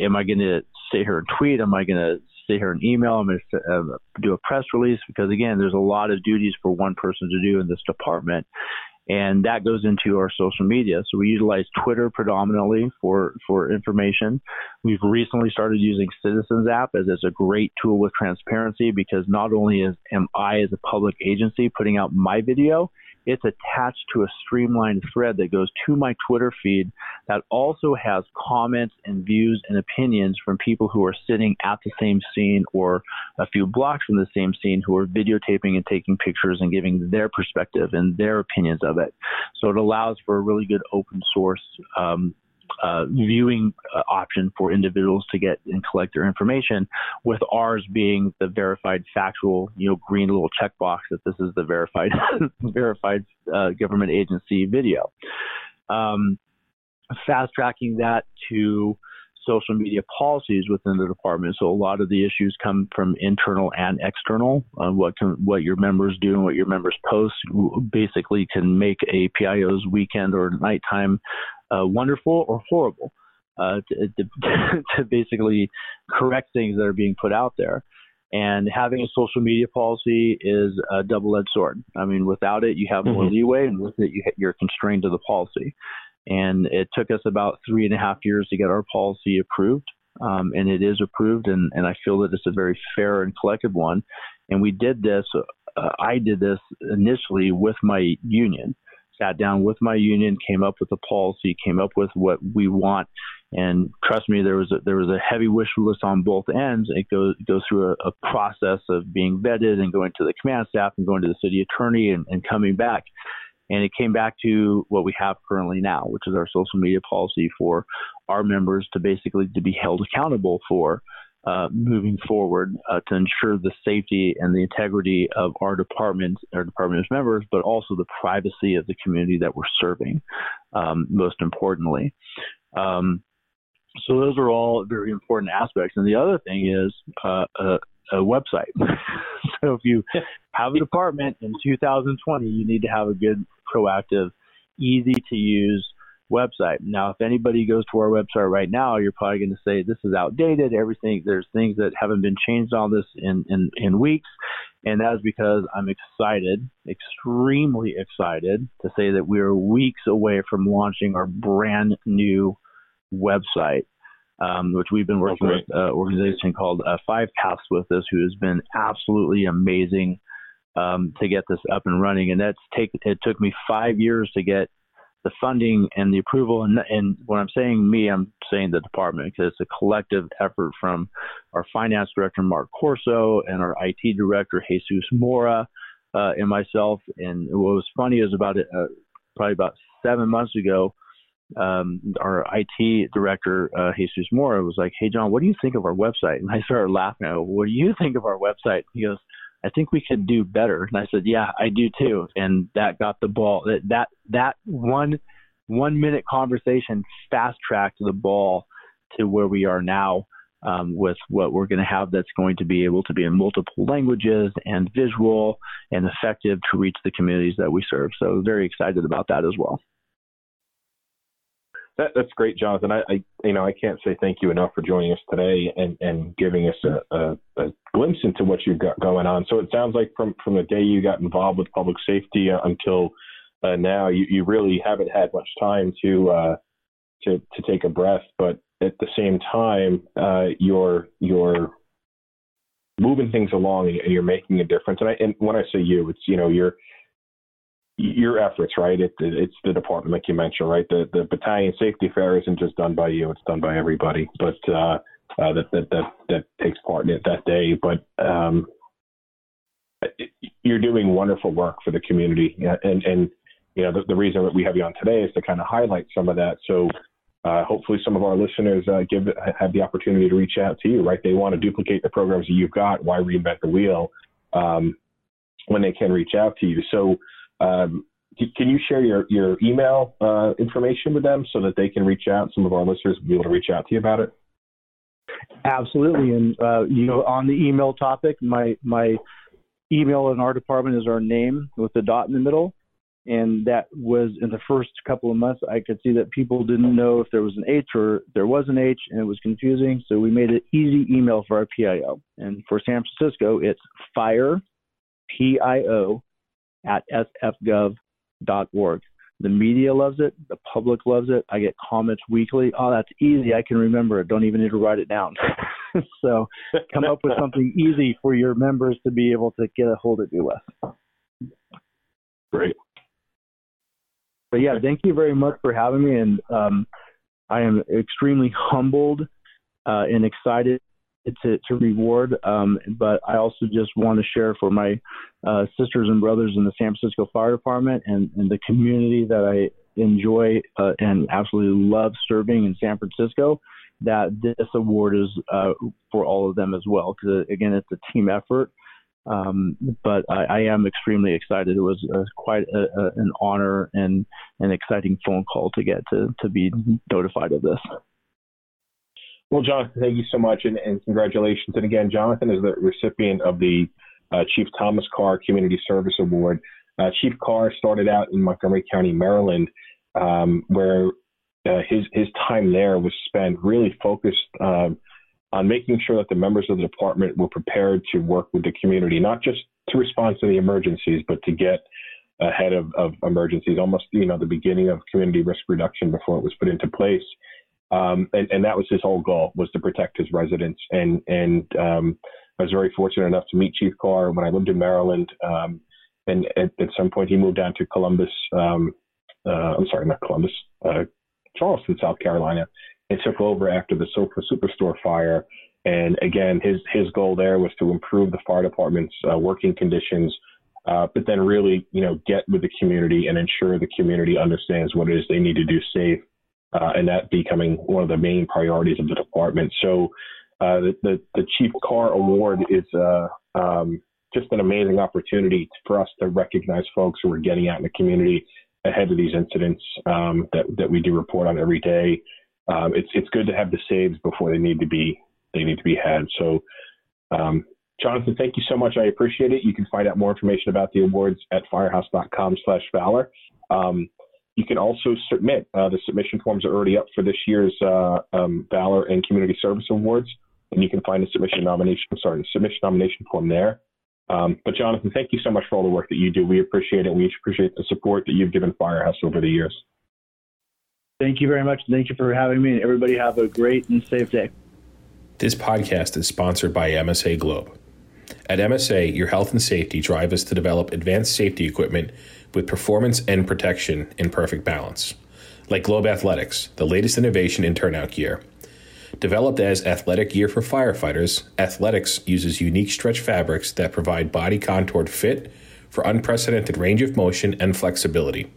am I going to sit here and tweet? Am I going to sit here and email? I'm going to uh, do a press release because again, there's a lot of duties for one person to do in this department and that goes into our social media. So we utilize Twitter predominantly for for information. We've recently started using Citizens app as it's a great tool with transparency because not only is am I as a public agency putting out my video, it's attached to a streamlined thread that goes to my Twitter feed that also has comments and views and opinions from people who are sitting at the same scene or a few blocks from the same scene who are videotaping and taking pictures and giving their perspective and their opinions of it. So it allows for a really good open source um, uh, viewing uh, option for individuals to get and collect their information, with ours being the verified factual, you know, green little checkbox that this is the verified verified uh, government agency video. Um, fast tracking that to social media policies within the department. So a lot of the issues come from internal and external. Uh, what can what your members do and what your members post basically can make a PIO's weekend or nighttime uh, wonderful or horrible. Uh, to, to, to basically correct things that are being put out there. And having a social media policy is a double-edged sword. I mean, without it, you have more mm-hmm. leeway, and with it, you, you're constrained to the policy. And it took us about three and a half years to get our policy approved. Um, and it is approved, and, and I feel that it's a very fair and collective one. And we did this, uh, I did this initially with my union, sat down with my union, came up with a policy, came up with what we want. And trust me, there was a, there was a heavy wish list on both ends. It goes goes through a, a process of being vetted and going to the command staff and going to the city attorney and, and coming back and it came back to what we have currently now, which is our social media policy for our members to basically to be held accountable for uh, moving forward uh, to ensure the safety and the integrity of our department, our department's members, but also the privacy of the community that we're serving. Um, most importantly. Um, so those are all very important aspects. And the other thing is uh, uh a website. so if you have a department in 2020, you need to have a good, proactive, easy to use website. Now, if anybody goes to our website right now, you're probably going to say this is outdated. Everything there's things that haven't been changed on this in in, in weeks, and that is because I'm excited, extremely excited to say that we are weeks away from launching our brand new website um, which we've been working with an organization called uh, Five Paths with us, who has been absolutely amazing um, to get this up and running. And that's take it took me five years to get the funding and the approval. And, and when I'm saying me, I'm saying the department because it's a collective effort from our finance director Mark Corso and our IT director Jesus Mora uh, and myself. And what was funny is about it, uh, probably about seven months ago um, our IT director, uh, Jesus Mora, was like, Hey, John, what do you think of our website? And I started laughing. I go, What do you think of our website? He goes, I think we could do better. And I said, Yeah, I do too. And that got the ball. That that that one one minute conversation fast tracked the ball to where we are now. Um, with what we're going to have that's going to be able to be in multiple languages and visual and effective to reach the communities that we serve. So very excited about that as well. That, that's great, Jonathan. I, I, you know, I can't say thank you enough for joining us today and, and giving us a, a, a glimpse into what you've got going on. So it sounds like from, from the day you got involved with public safety until uh, now, you, you really haven't had much time to uh, to to take a breath. But at the same time, uh, you're you're moving things along and you're making a difference. And, I, and when I say you, it's you know you're your efforts, right? It, it's the department, like you mentioned, right? The the battalion safety fair isn't just done by you; it's done by everybody. But uh, uh, that, that that that takes part in it that day. But um, you're doing wonderful work for the community, and and you know the, the reason that we have you on today is to kind of highlight some of that. So. Uh, hopefully, some of our listeners uh, give have the opportunity to reach out to you. Right? They want to duplicate the programs that you've got. Why reinvent the wheel um, when they can reach out to you? So, um, can you share your, your email uh, information with them so that they can reach out? Some of our listeners will be able to reach out to you about it. Absolutely, and uh, you know, on the email topic, my my email in our department is our name with the dot in the middle, and that was in the first couple of months. I could see that people didn't know if there was an H or there was an H, and it was confusing. So we made an easy email for our PIO, and for San Francisco, it's fire, P I O at sfgov.org. The media loves it. The public loves it. I get comments weekly. Oh, that's easy. I can remember it. Don't even need to write it down. so come up with something easy for your members to be able to get a hold of you with. Great. But yeah, thank you very much for having me. And um, I am extremely humbled uh, and excited to, to reward. Um, but I also just want to share for my uh, sisters and brothers in the San Francisco Fire Department and, and the community that I enjoy uh, and absolutely love serving in San Francisco, that this award is uh, for all of them as well. Because again, it's a team effort. Um, but I, I, am extremely excited. It was uh, quite a, a, an honor and an exciting phone call to get to to be notified of this. Well, Jonathan, thank you so much, and, and congratulations. And again, Jonathan is the recipient of the uh, Chief Thomas Carr Community Service Award. Uh, Chief Carr started out in Montgomery County, Maryland, um, where uh, his his time there was spent really focused um, on making sure that the members of the department were prepared to work with the community, not just to respond to the emergencies, but to get ahead of, of emergencies, almost you know the beginning of community risk reduction before it was put into place. Um, and, and, that was his whole goal was to protect his residents. And and um, I was very fortunate enough to meet Chief Carr when I lived in Maryland. Um, and at, at, some point, he moved down to Columbus. Um, uh, I'm sorry, not Columbus, uh, Charleston, South Carolina, and took over after the Sofa Superstore fire. And again, his his goal there was to improve the fire department's uh, working conditions, uh, but then really, you know, get with the community and ensure the community understands what it is they need to do safe, uh, and that becoming one of the main priorities of the department. So, uh, the, the, the Chief Carr Award is uh, um, just an amazing opportunity for us to recognize folks who are getting out in the community ahead of these incidents um, that that we do report on every day um, it's it's good to have the saves before they need to be they need to be had. So, um, Jonathan, thank you so much. I appreciate it. You can find out more information about the awards at firehouse.com/valor. Um, you can also submit. Uh, the submission forms are already up for this year's uh, um, Valor and Community Service Awards, and you can find the submission nomination. Sorry, the submission nomination form there. Um, but Jonathan, thank you so much for all the work that you do. We appreciate it. We appreciate the support that you've given Firehouse over the years. Thank you very much. Thank you for having me. And everybody have a great and safe day. This podcast is sponsored by MSA Globe. At MSA, your health and safety drive us to develop advanced safety equipment with performance and protection in perfect balance. Like Globe Athletix, the latest innovation in turnout gear. Developed as athletic gear for firefighters, Athletix uses unique stretch fabrics that provide body contoured fit for unprecedented range of motion and flexibility.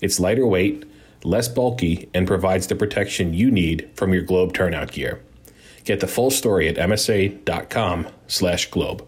It's lighter weight less bulky, and provides the protection you need from your globe turnout gear. Get the full story at msa.com/globe.